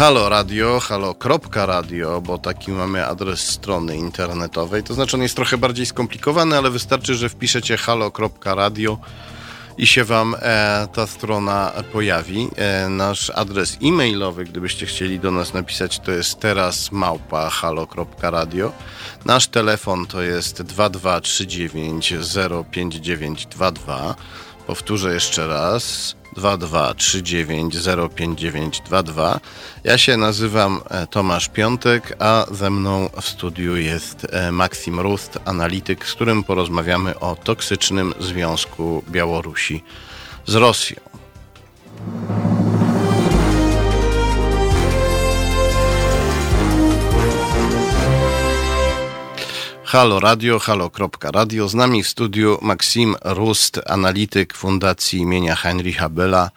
Halo Radio, halo.radio, bo taki mamy adres strony internetowej. To znaczy on jest trochę bardziej skomplikowany, ale wystarczy, że wpiszecie halo.radio i się Wam e, ta strona pojawi. E, nasz adres e-mailowy, gdybyście chcieli do nas napisać, to jest teraz małpa halo.radio. Nasz telefon to jest 2239 05922. Powtórzę jeszcze raz. 2239059922. Ja się nazywam e, Tomasz Piątek, a ze mną w studiu jest e, Maksim Rust, analityk, z którym porozmawiamy o toksycznym związku Białorusi z Rosją. Halo Radio, halo.radio. Z nami w studiu Maksim Rust, analityk Fundacji imienia Heinricha Bella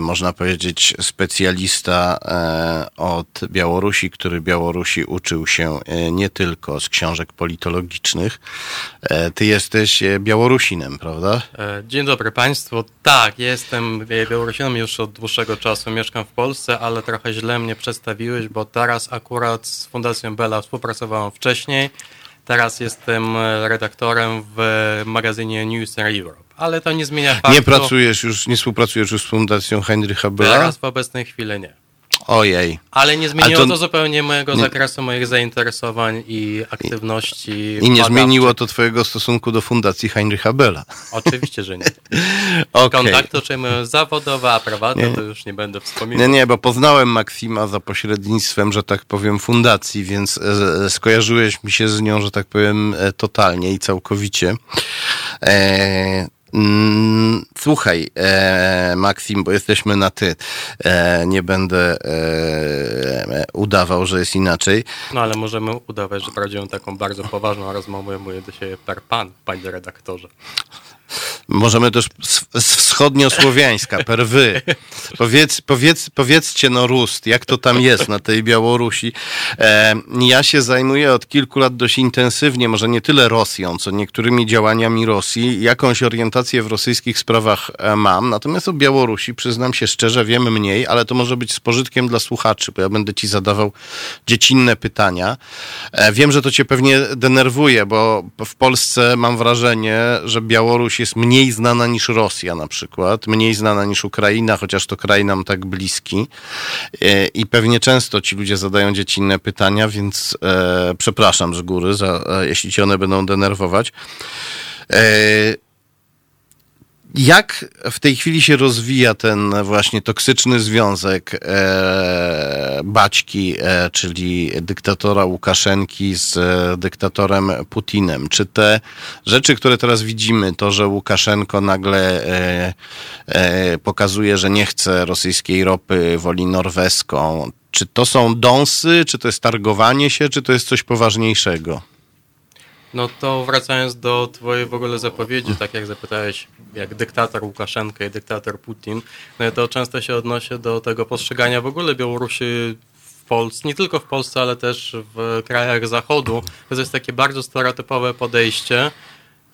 można powiedzieć, specjalista e, od Białorusi, który Białorusi uczył się e, nie tylko z książek politologicznych. E, ty jesteś e, Białorusinem, prawda? E, dzień dobry Państwu. Tak, jestem Białorusinem już od dłuższego czasu. Mieszkam w Polsce, ale trochę źle mnie przedstawiłeś, bo teraz akurat z Fundacją Bella współpracowałem wcześniej. Teraz jestem redaktorem w magazynie News and Europe ale to nie zmienia faktu. Nie pracujesz już, nie współpracujesz już z Fundacją Heinricha Bella? Teraz w obecnej chwili nie. Ojej. Ale nie zmieniło to, to, zupełnie mojego nie... zakresu, moich zainteresowań i aktywności. I nie zmieniło to twojego stosunku do Fundacji Heinricha Bella. Oczywiście, że nie. okay. Kontakty otrzymujemy zawodowe, a prywatne to już nie będę wspominał. Nie, nie, bo poznałem Maksima za pośrednictwem, że tak powiem, fundacji, więc e, skojarzyłeś mi się z nią, że tak powiem, e, totalnie i całkowicie. E, Mm, słuchaj, e, Maksim, bo jesteśmy na ty. E, nie będę e, udawał, że jest inaczej. No ale możemy udawać, że prowadzimy taką bardzo poważną rozmowę. Mówię do siebie per pan, panie redaktorze. Możemy też z wschodniosłowiańska, per wy. Powiedz, powiedz, powiedzcie no Rust, jak to tam jest na tej Białorusi. E, ja się zajmuję od kilku lat dość intensywnie, może nie tyle Rosją, co niektórymi działaniami Rosji. Jakąś orientację w rosyjskich sprawach e, mam, natomiast o Białorusi przyznam się szczerze, wiem mniej, ale to może być z pożytkiem dla słuchaczy, bo ja będę ci zadawał dziecinne pytania. E, wiem, że to cię pewnie denerwuje, bo w Polsce mam wrażenie, że Białoruś jest mniej znana niż Rosja na przykład, mniej znana niż Ukraina, chociaż to kraj nam tak bliski. E, I pewnie często ci ludzie zadają dziecinne pytania, więc e, przepraszam z góry, za, e, jeśli ci one będą denerwować. Jak w tej chwili się rozwija ten właśnie toksyczny związek e, Baćki, e, czyli dyktatora Łukaszenki z e, dyktatorem Putinem? Czy te rzeczy, które teraz widzimy, to, że Łukaszenko nagle e, e, pokazuje, że nie chce rosyjskiej ropy, woli norweską, czy to są dąsy, czy to jest targowanie się, czy to jest coś poważniejszego? No to wracając do twojej w ogóle zapowiedzi, tak jak zapytałeś, jak dyktator Łukaszenka i dyktator Putin, no to często się odnosi do tego postrzegania w ogóle Białorusi w Polsce, nie tylko w Polsce, ale też w krajach Zachodu. To jest takie bardzo stereotypowe podejście,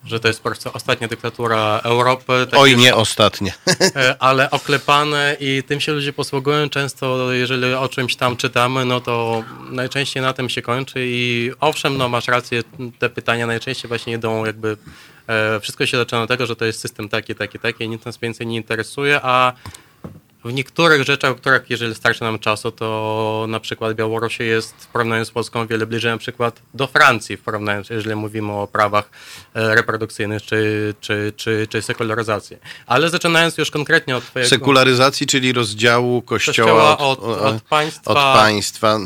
że to jest po prostu ostatnia dyktatura Europy. Oj, nie ostatnie. E, ale oklepane i tym się ludzie posługują często, jeżeli o czymś tam czytamy, no to najczęściej na tym się kończy i owszem, no masz rację, te pytania najczęściej właśnie idą jakby, e, wszystko się zaczyna od tego, że to jest system taki, taki, taki, nic nas więcej nie interesuje, a w niektórych rzeczach, których jeżeli starczy nam czasu, to na przykład Białoruś jest w porównaniu z Polską wiele bliżej na przykład do Francji, w porównaniu, jeżeli mówimy o prawach e, reprodukcyjnych czy, czy, czy, czy sekularyzacji. Ale zaczynając już konkretnie od twojego... Sekularyzacji, czyli rozdziału kościoła, kościoła od, od, od, państwa. Od państwa.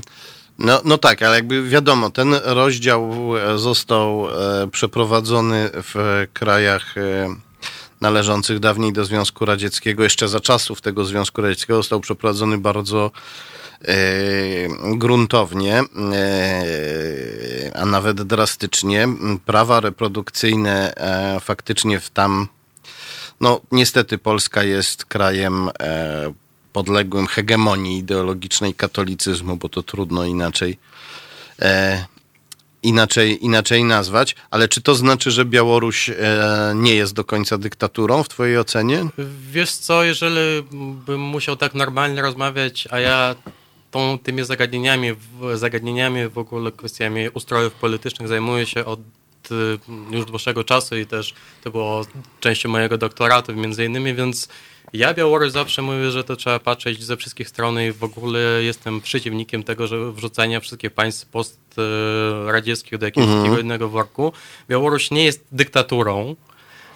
No, no tak, ale jakby wiadomo, ten rozdział e, został e, przeprowadzony w krajach należących dawniej do Związku Radzieckiego, jeszcze za czasów tego Związku Radzieckiego, został przeprowadzony bardzo e, gruntownie, e, a nawet drastycznie. Prawa reprodukcyjne e, faktycznie w tam, no niestety Polska jest krajem podległym hegemonii ideologicznej katolicyzmu, bo to trudno inaczej inaczej, inaczej nazwać, ale czy to znaczy, że Białoruś e, nie jest do końca dyktaturą w twojej ocenie? Wiesz co, jeżeli bym musiał tak normalnie rozmawiać, a ja tą, tymi zagadnieniami, zagadnieniami, w ogóle kwestiami ustrojów politycznych zajmuję się od y, już dłuższego czasu i też to było częścią mojego doktoratu między innymi, więc ja Białoruś zawsze mówię, że to trzeba patrzeć ze wszystkich stron i w ogóle jestem przeciwnikiem tego, że wrzucania wszystkich państw postradzieckich do jakiegoś mhm. innego worku. Białoruś nie jest dyktaturą,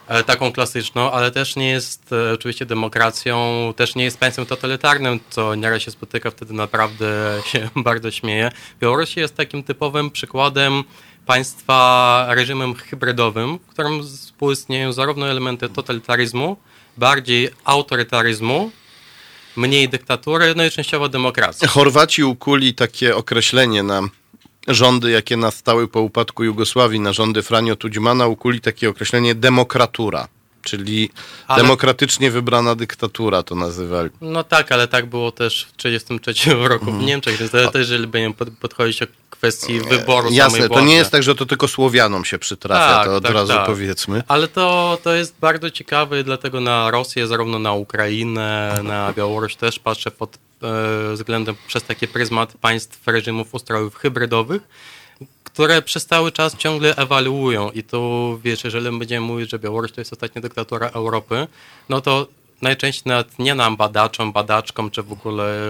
e, taką klasyczną, ale też nie jest e, oczywiście demokracją, też nie jest państwem totalitarnym, co nieraz się spotyka, wtedy naprawdę się bardzo śmieje. Białoruś jest takim typowym przykładem państwa reżimem hybrydowym, w którym współistnieją zarówno elementy totalitaryzmu, bardziej autorytaryzmu, mniej dyktatury, no i częściowo demokracji. Chorwaci ukuli takie określenie na rządy, jakie nastały po upadku Jugosławii, na rządy Franio Tudźmana, ukuli takie określenie demokratura. Czyli ale... demokratycznie wybrana dyktatura to nazywali. No tak, ale tak było też w 1933 roku w mhm. Niemczech, więc to też, jeżeli będziemy podchodzić do kwestii wyboru Jasne, to nie jest tak, że to tylko Słowianom się przytrafia, tak, to od tak, razu tak. powiedzmy. Ale to, to jest bardzo ciekawe, dlatego na Rosję, zarówno na Ukrainę, na Białoruś też patrzę pod e, względem przez taki pryzmat państw reżimów ustrojów hybrydowych, które przez cały czas ciągle ewaluują i tu wiesz, jeżeli będziemy mówić, że Białoruś to jest ostatnia dyktatura Europy, no to najczęściej nawet nie nam badaczom, badaczkom, czy w ogóle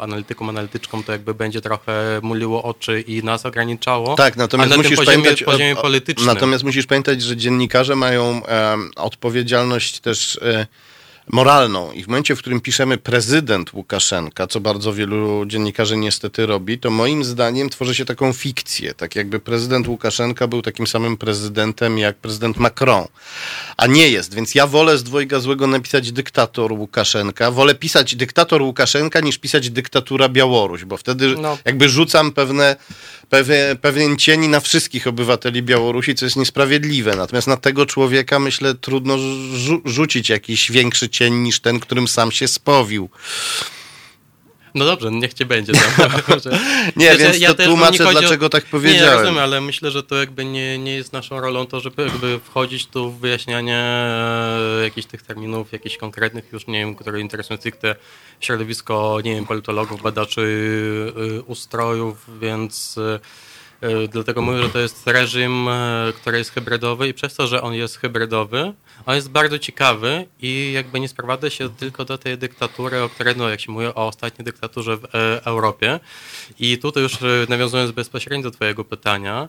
analitykom, analityczkom to jakby będzie trochę muliło oczy i nas ograniczało. Tak, natomiast musisz poziomie, pamiętać, poziomie politycznym. Natomiast musisz pamiętać, że dziennikarze mają e, odpowiedzialność też e, moralną. I w momencie, w którym piszemy prezydent Łukaszenka, co bardzo wielu dziennikarzy niestety robi, to moim zdaniem tworzy się taką fikcję. Tak jakby prezydent Łukaszenka był takim samym prezydentem jak prezydent Macron. A nie jest. Więc ja wolę z dwojga złego napisać dyktator Łukaszenka. Wolę pisać dyktator Łukaszenka niż pisać dyktatura Białoruś, bo wtedy no. jakby rzucam pewne pewien, pewien cień na wszystkich obywateli Białorusi, co jest niesprawiedliwe. Natomiast na tego człowieka, myślę, trudno rzu rzucić jakiś większy cień niż ten, którym sam się spowił. No dobrze, niech cię będzie. nie, więc ja to tłumaczę, dlaczego tak powiedziałem. Nie, rozumiem, ale myślę, że to jakby nie, nie jest naszą rolą to, żeby jakby wchodzić tu w wyjaśnianie e, jakichś tych terminów, jakichś konkretnych już, nie wiem, które interesują te środowisko, nie wiem, politologów, badaczy e, ustrojów, więc e, E, dlatego mówię, że to jest reżim, e, który jest hybrydowy i przez to, że on jest hybrydowy, on jest bardzo ciekawy i jakby nie sprowadza się tylko do tej dyktatury, o której, no jak się mówi o ostatniej dyktaturze w e, Europie. I tutaj już nawiązując bezpośrednio do twojego pytania,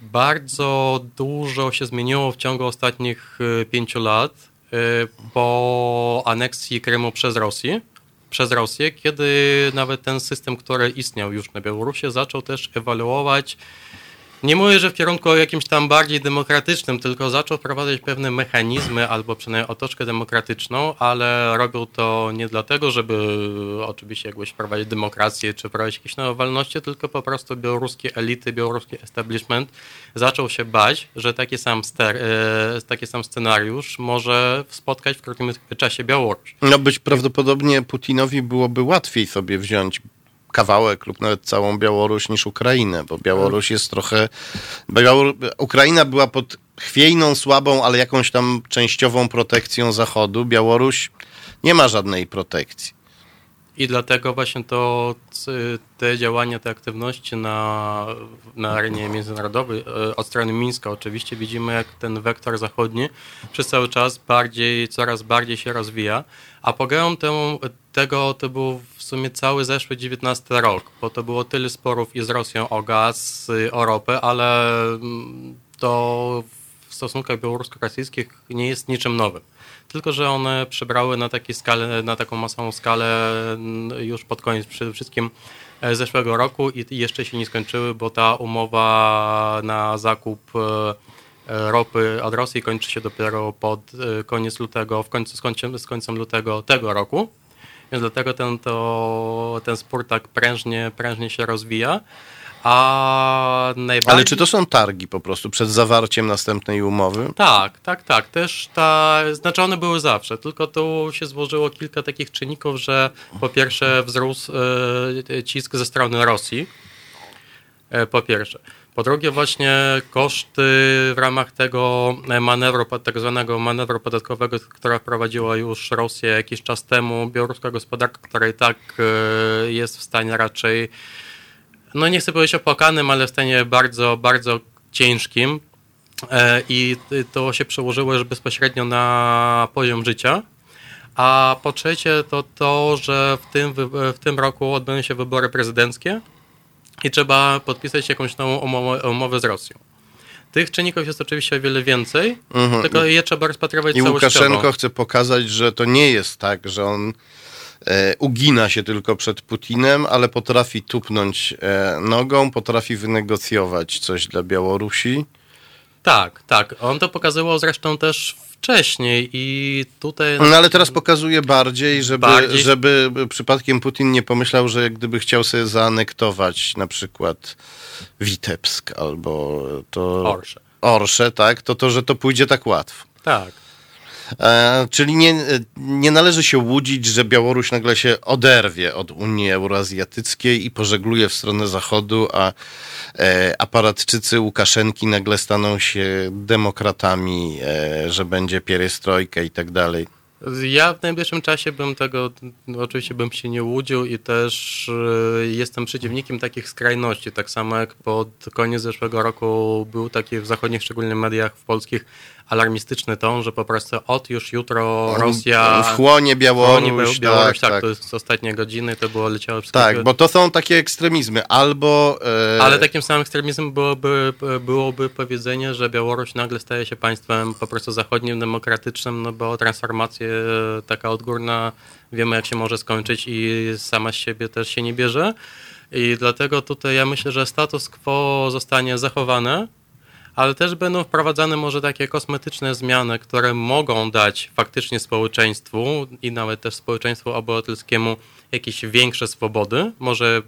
bardzo dużo się zmieniło w ciągu ostatnich pięciu lat po aneksji Krymu przez Rosję przez Rosję, kiedy nawet ten system, który istniał już na Białorusi, zaczął też ewaluować nie mówię, że w kierunku jakimś tam bardziej demokratycznym, tylko zaczął wprowadzać pewne mechanizmy albo przynajmniej otoczkę demokratyczną, ale robił to nie dlatego, żeby oczywiście jakbyś wprowadzić demokrację czy wprowadzić jakieś nowe wolności, tylko po prostu białoruskie elity, białoruski establishment zaczął się bać, że taki sam, ster, e, taki sam scenariusz może spotkać w krótkim czasie Białoruś. No być prawdopodobnie Putinowi byłoby łatwiej sobie wziąć kawałek lub nawet całą Białoruś niż Ukrainę, bo Białoruś jest trochę... Białor... Ukraina była pod chwiejną, słabą, ale jakąś tam częściową protekcją Zachodu. Białoruś nie ma żadnej protekcji. I dlatego właśnie to te działania, te aktywności na, na arenie międzynarodowej e, od strony Mińska oczywiście widzimy, jak ten wektor zachodni przez cały czas bardziej, coraz bardziej się rozwija, a pogeją temu, tego to był w sumie cały zeszły 19 rok, bo to było tyle sporów i z Rosją o gaz, o ropę, ale mm, to w stosunkach białorusko-rosyjskich nie jest niczym nowym tylko że one przybrały na, takiej skale, na taką masową skalę mm, już pod koniec przede wszystkim e, zeszłego roku i jeszcze się nie skończyły, bo ta umowa na zakup e, e, ropy od Rosji kończy się dopiero pod koniec lutego, w końcu z końcem, z końcem lutego tego roku. Więc dlatego ten, to, ten spór tak prężnie, prężnie się rozwija. A najbardziej... Ale czy to są targi po prostu przed zawarciem następnej umowy? Tak, tak, tak. Też ta, znaczy one były zawsze, tylko tu się złożyło kilka takich czynników, że po pierwsze wzrósł e, cisk ze strony Rosji, e, po pierwsze. Po drugie właśnie koszty w ramach tego manewru, tak zwanego manewru podatkowego, która wprowadziła już Rosja jakiś czas temu, białoruska gospodarka, która i tak e, jest w stanie raczej, no nie chcę powiedzieć opłakanym, ale w stanie bardzo, bardzo ciężkim e, i to się przełożyło już bezpośrednio na poziom życia. A po trzecie to to, że w tym, w tym roku odbędą się wybory prezydenckie i trzeba podpisać jakąś nową umowę, umowę z Rosją. Tych czynników jest oczywiście o wiele więcej, mhm. tylko je trzeba rozpatrywać I Łukaszenko chce pokazać, że to nie jest tak, że on ugina się tylko przed Putinem, ale potrafi tupnąć e, nogą, potrafi wynegocjować coś dla Białorusi. Tak, tak. On to pokazywał zresztą też wcześniej i tutaj... No ale teraz pokazuje bardziej, żeby, bardziej... żeby przypadkiem Putin nie pomyślał, że gdyby chciał sobie zaanektować na przykład Witebsk albo to... Orsze. Orsze, tak, to to, że to pójdzie tak łatwo. Tak. E, czyli nie, nie należy się łudzić, że Białoruś nagle się oderwie od Unii Euroazjatyckiej i pożegluje w stronę Zachodu, a e, aparatczycy Łukaszenki nagle staną się demokratami, e, że będzie pierestrojka i tak dalej. Ja w najbliższym czasie bym tego, oczywiście bym się nie łudził i też jestem przeciwnikiem takich skrajności. Tak samo jak pod koniec zeszłego roku był taki w zachodnich, szczególnie mediach w polskich, alarmistyczny ton, że po prostu od już jutro Rosja... Wchłonie Białoruś. Wchłonie Białoruś, tak, tak, to jest ostatnie godziny, to było leciało wszystko. Tak, bo to są takie ekstremizmy, albo... E... Ale takim samym ekstremizmem byłoby, byłoby powiedzenie, że Białoruś nagle staje się państwem po prostu zachodnim, demokratycznym, no bo transformacja taka odgórna, wiemy jak się może skończyć i sama z siebie też się nie bierze. I dlatego tutaj ja myślę, że status quo zostanie zachowane, ale też będą wprowadzane może takie kosmetyczne zmiany, które mogą dać faktycznie społeczeństwu i nawet też społeczeństwu obywatelskiemu jakieś większe swobody. Może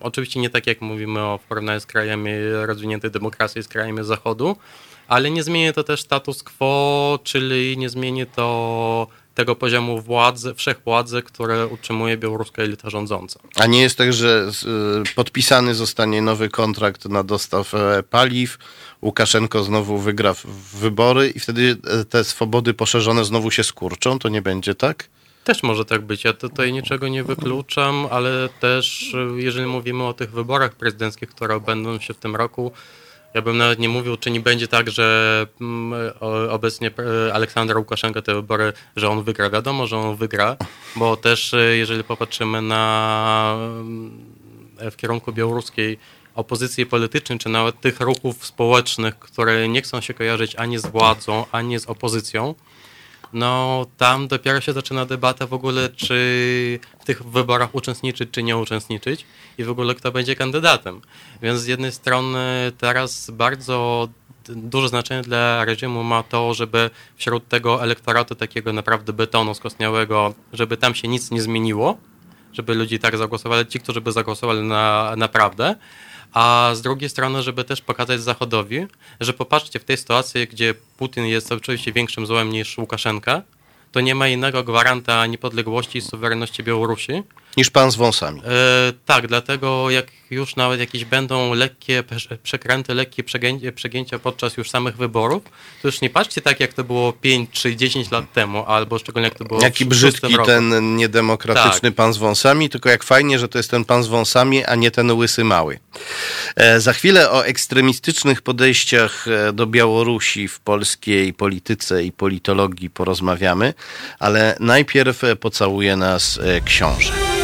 oczywiście nie tak jak mówimy o porównaniu z krajami rozwiniętej demokracji, z krajami zachodu, ale nie zmieni to też status quo, czyli nie zmieni to tego poziomu władzy, wszechwładzy, które utrzymuje białoruska elita rządząca. A nie jest tak, że podpisany zostanie nowy kontrakt na dostaw e, paliw, Łukaszenko znowu wygra wybory i wtedy e, te swobody poszerzone znowu się skurczą? To nie będzie tak? Też może tak być. Ja tutaj niczego nie wykluczam, ale też e, jeżeli mówimy o tych wyborach prezydenckich, które będą się w tym roku, ja bym nawet nie mówił, czy nie będzie tak, że mm, obecnie e, Aleksander Łukaszenka te wybory, że on wygra. Wiadomo, że on wygra, bo też jeżeli popatrzymy na w kierunku białoruskiej opozycji politycznej, czy nawet tych ruchów społecznych, które nie chcą się kojarzyć ani z władzą, ani z opozycją, no tam dopiero się zaczyna debata w ogóle, czy w tych wyborach uczestniczyć, czy nie uczestniczyć i w ogóle kto będzie kandydatem. Więc z jednej strony teraz bardzo duże znaczenie dla reżimu ma to, żeby wśród tego elektoratu takiego naprawdę betonu skostniałego, żeby tam się nic nie zmieniło, żeby ludzie tak zagłosowali, ci, którzy by zagłosowali na naprawdę, a z drugiej strony, żeby też pokazać Zachodowi, że popatrzcie w tej sytuacji, gdzie Putin jest oczywiście większym złem niż Łukaszenka, to nie ma innego gwaranta niepodległości i suwerenności Białorusi. Niż pan z wąsami. E, tak, dlatego jak już nawet jakieś będą lekkie przekręty, lekkie przegięcia, przegięcia podczas już samych wyborów, to już nie patrzcie tak, jak to było 5 czy 10 lat temu, albo szczególnie jak to było Jaki brzydki ten niedemokratyczny tak. pan z wąsami, tylko jak fajnie, że to jest ten pan z wąsami, a nie ten łysy mały. E, za chwilę o ekstremistycznych podejściach e, do Białorusi w polskiej polityce i politologii porozmawiamy, ale najpierw e, pocałuje nas e, książę.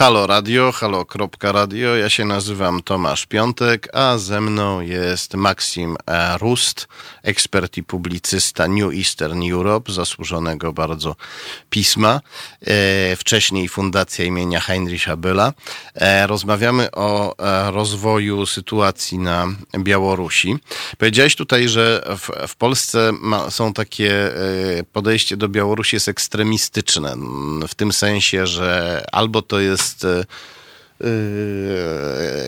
Halo Radio, halo.radio. Ja się nazywam Tomasz Piątek, a ze mną jest Maksim e, Rust, ekspert i publicysta New Eastern Europe, zasłużonego bardzo pisma, e, wcześniej Fundacja imienia Heinricha Bölla. E, rozmawiamy o rozwoju sytuacji na Białorusi. Powiedziałeś tutaj, że w, w Polsce ma, są takie podejście do Białorusi jest ekstremistyczne, w tym sensie, że albo to jest jest Yy,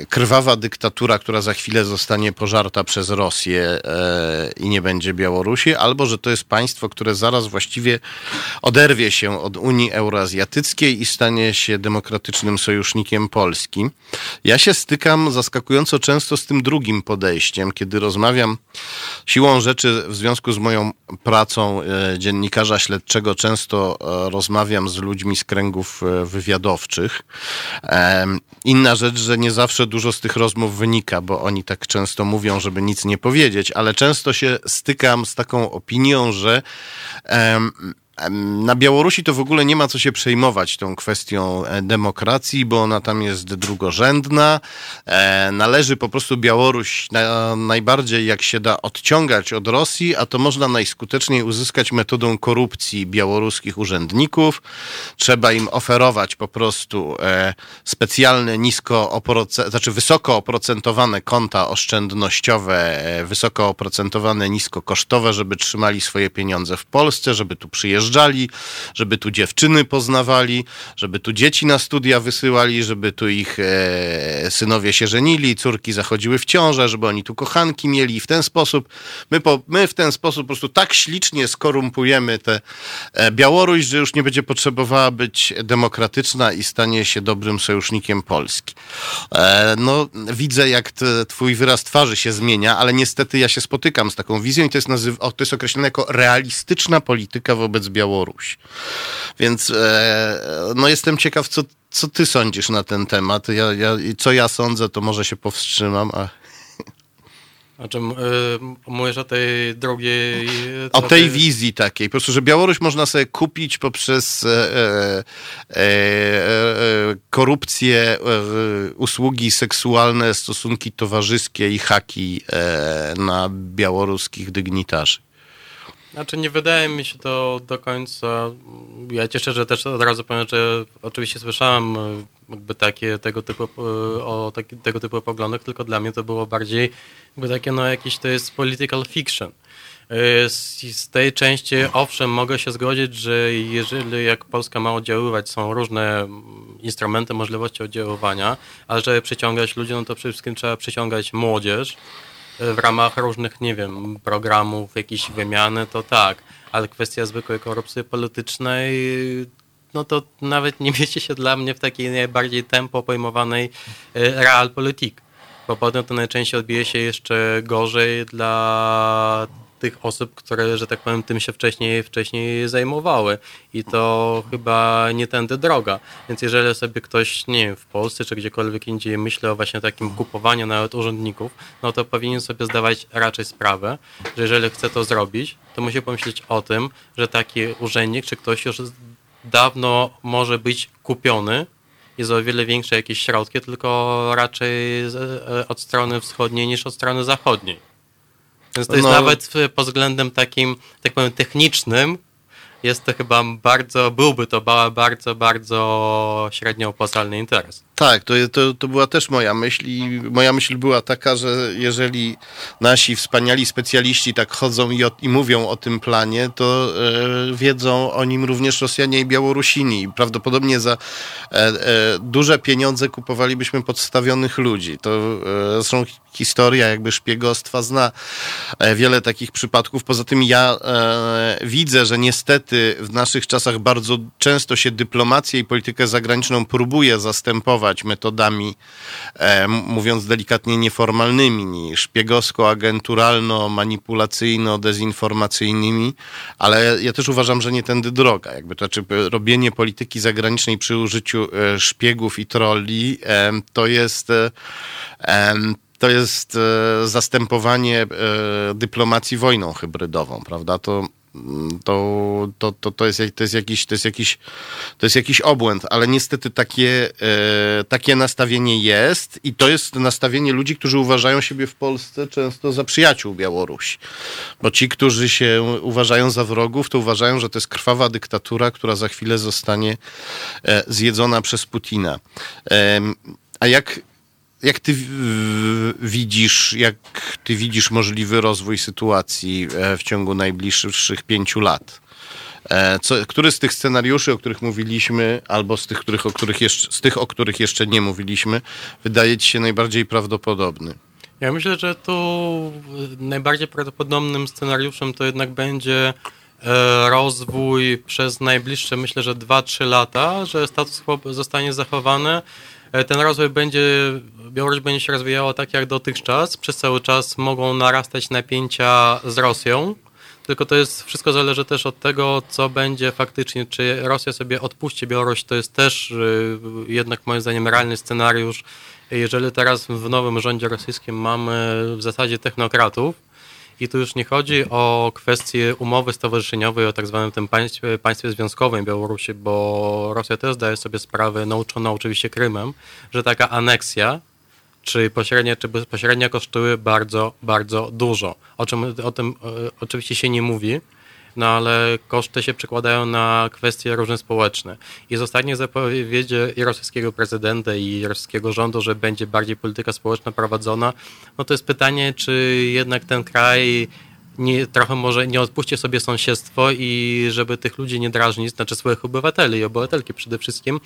krwawa dyktatura, która za chwilę zostanie pożarta przez Rosję yy, i nie będzie Białorusi, albo że to jest państwo, które zaraz właściwie oderwie się od Unii Euroazjatyckiej i stanie się demokratycznym sojusznikiem Polski. Ja się stykam zaskakująco często z tym drugim podejściem, kiedy rozmawiam siłą rzeczy w związku z moją pracą yy, dziennikarza śledczego, często rozmawiam z ludźmi z kręgów wywiadowczych. Inna rzecz, że nie zawsze dużo z tych rozmów wynika, bo oni tak często mówią, żeby nic nie powiedzieć, ale często się stykam z taką opinią, że na Białorusi to w ogóle nie ma co się przejmować tą kwestią e, demokracji, bo ona tam jest drugorzędna. E, należy po prostu Białoruś na, najbardziej jak się da odciągać od Rosji, a to można najskuteczniej uzyskać metodą korupcji białoruskich urzędników. Trzeba im oferować po prostu e, specjalne nisko znaczy wysoko oprocentowane konta oszczędnościowe, wysoko oprocentowane, niskokosztowe, żeby trzymali swoje pieniądze w Polsce, żeby tu przyjeżdżali przyjeżdżali, żeby tu dziewczyny poznawali, żeby tu dzieci na studia wysyłali, żeby tu ich e, synowie się żenili, córki zachodziły w ciążę, żeby oni tu kochanki mieli i w ten sposób, my, po, my w ten sposób po prostu tak ślicznie skorumpujemy tę e, Białoruś, że już nie będzie potrzebowała być demokratyczna i stanie się dobrym sojusznikiem Polski. E, no, widzę jak twój wyraz twarzy się zmienia, ale niestety ja się spotykam z taką wizją i to jest, nazyw- to jest określone jako realistyczna polityka wobec Białoruś. Więc e, no jestem ciekaw, co, co ty sądzisz na ten temat. Ja, ja, co ja sądzę, to może się powstrzymam, a... Znaczy, yy, mówisz o tej drugiej... O tej wizji takiej. Po prostu, że Białoruś można sobie kupić poprzez e, e, e, korupcję, usługi seksualne, stosunki towarzyskie i haki na białoruskich dygnitarzy. Znaczy nie wydaje mi się to do końca. Ja cieszę, że też od razu powiem, że oczywiście słyszałem e, jakby takie tego typu e, o taki, tego typu poglądach, tylko dla mnie to było bardziej jakby takie no jakieś to jest political fiction. E, z, z tej części owszem mogę się zgodzić, że jeżeli jak Polska ma oddziaływać, są różne instrumenty, możliwości oddziaływania, ale żeby przyciągać ludzi, no to przede wszystkim trzeba przyciągać młodzież, w ramach różnych, nie wiem, programów, jakiejś wymiany, to tak, ale kwestia zwykłej korupcji politycznej, no to nawet nie mieści się dla mnie w takiej najbardziej tempo pojmowanej e, realpolitik, bo potem to najczęściej odbije się jeszcze gorzej dla tych osób, które, że tak powiem, tym się wcześniej, wcześniej zajmowały. I to chyba nie tędy droga. Więc jeżeli sobie ktoś, nie wiem, w Polsce czy gdziekolwiek indziej myśli o właśnie takim kupowaniu nawet urzędników, no to powinien sobie zdawać raczej sprawę, że jeżeli chce to zrobić, to musi pomyśleć o tym, że taki urzędnik czy ktoś już dawno może być kupiony i za o wiele większe jakieś środki, tylko raczej e, od strony wschodniej niż od strony zachodniej. Więc to jest no. nawet pod względem takim, tak powiem, technicznym, jest to chyba bardzo, byłby to bardzo, bardzo średnio opłacalny interes. Tak, to, to, to była też moja myśl i moja myśl była taka, że jeżeli nasi wspaniali specjaliści tak chodzą i, o, i mówią o tym planie, to e, wiedzą o nim również Rosjanie i Białorusini. Prawdopodobnie za e, e, duże pieniądze kupowalibyśmy podstawionych ludzi. To e, są historia jakby szpiegostwa zna e, wiele takich przypadków. Poza tym ja e, widzę, że niestety w naszych czasach bardzo często się dyplomację i politykę zagraniczną próbuje zastępować metodami, e, mówiąc delikatnie, nieformalnymi, szpiegowsko-agenturalno-manipulacyjno-dezinformacyjnymi, ale ja też uważam, że nie tędy droga. Jakby to znaczy robienie polityki zagranicznej przy użyciu e, szpiegów i trolli e, to jest e, to jest e, zastępowanie e, dyplomacji wojną hybrydową, prawda? To to, to, to, to, jest, to, jest jakiś, to, jest jakiś, to jest jakiś obłęd, ale niestety takie, e, takie nastawienie jest i to jest nastawienie ludzi, którzy uważają siebie w Polsce często za przyjaciół Białorusi. Bo ci, którzy się uważają za wrogów, to uważają, że to jest krwawa dyktatura, która za chwilę zostanie e, zjedzona przez Putina. E, a jak jak ty widzisz, jak ty widzisz możliwy rozwój sytuacji e, w ciągu najbliższych pięciu lat? E, co, który z tych scenariuszy, o których mówiliśmy, albo z tych, których, o których jeszcze, z tych, o których jeszcze nie mówiliśmy, wydaje ci się najbardziej prawdopodobny? Ja myślę, że tu najbardziej prawdopodobnym scenariuszem to jednak będzie e, rozwój przez najbliższe, myślę, że 2-3 lata, że status quo zostanie zachowany. E, ten rozwój będzie, Białoruś będzie się rozwijała tak jak dotychczas. Przez cały czas mogą narastać napięcia z Rosją. Tylko to jest, wszystko zależy też od tego, co będzie faktycznie, czy Rosja sobie odpuści Białoruś, to jest też y, jednak moim zdaniem realny scenariusz. Jeżeli teraz w nowym rządzie rosyjskim mamy w zasadzie technokratów, i tu już nie chodzi o kwestię umowy stowarzyszeniowej, o tak zwanym tym państwie, państwie związkowym Białorusi, bo Rosja też zdaje sobie sprawę, nauczona oczywiście Krymem, że taka aneksja czy pośrednia, czy bezpośrednia kosztuje bardzo, bardzo dużo. O czym o tym e, oczywiście się nie mówi, no ale koszty się przekładają na kwestie różne społeczne. I z ostatnich zapowiedzi i rosyjskiego prezydenta, i rosyjskiego rządu, że będzie bardziej polityka społeczna prowadzona, no to jest pytanie, czy jednak ten kraj nie, trochę może nie odpuści sobie sąsiedztwo i żeby tych ludzi nie drażnić, znaczy swoich obywateli i obywatelki przede wszystkim,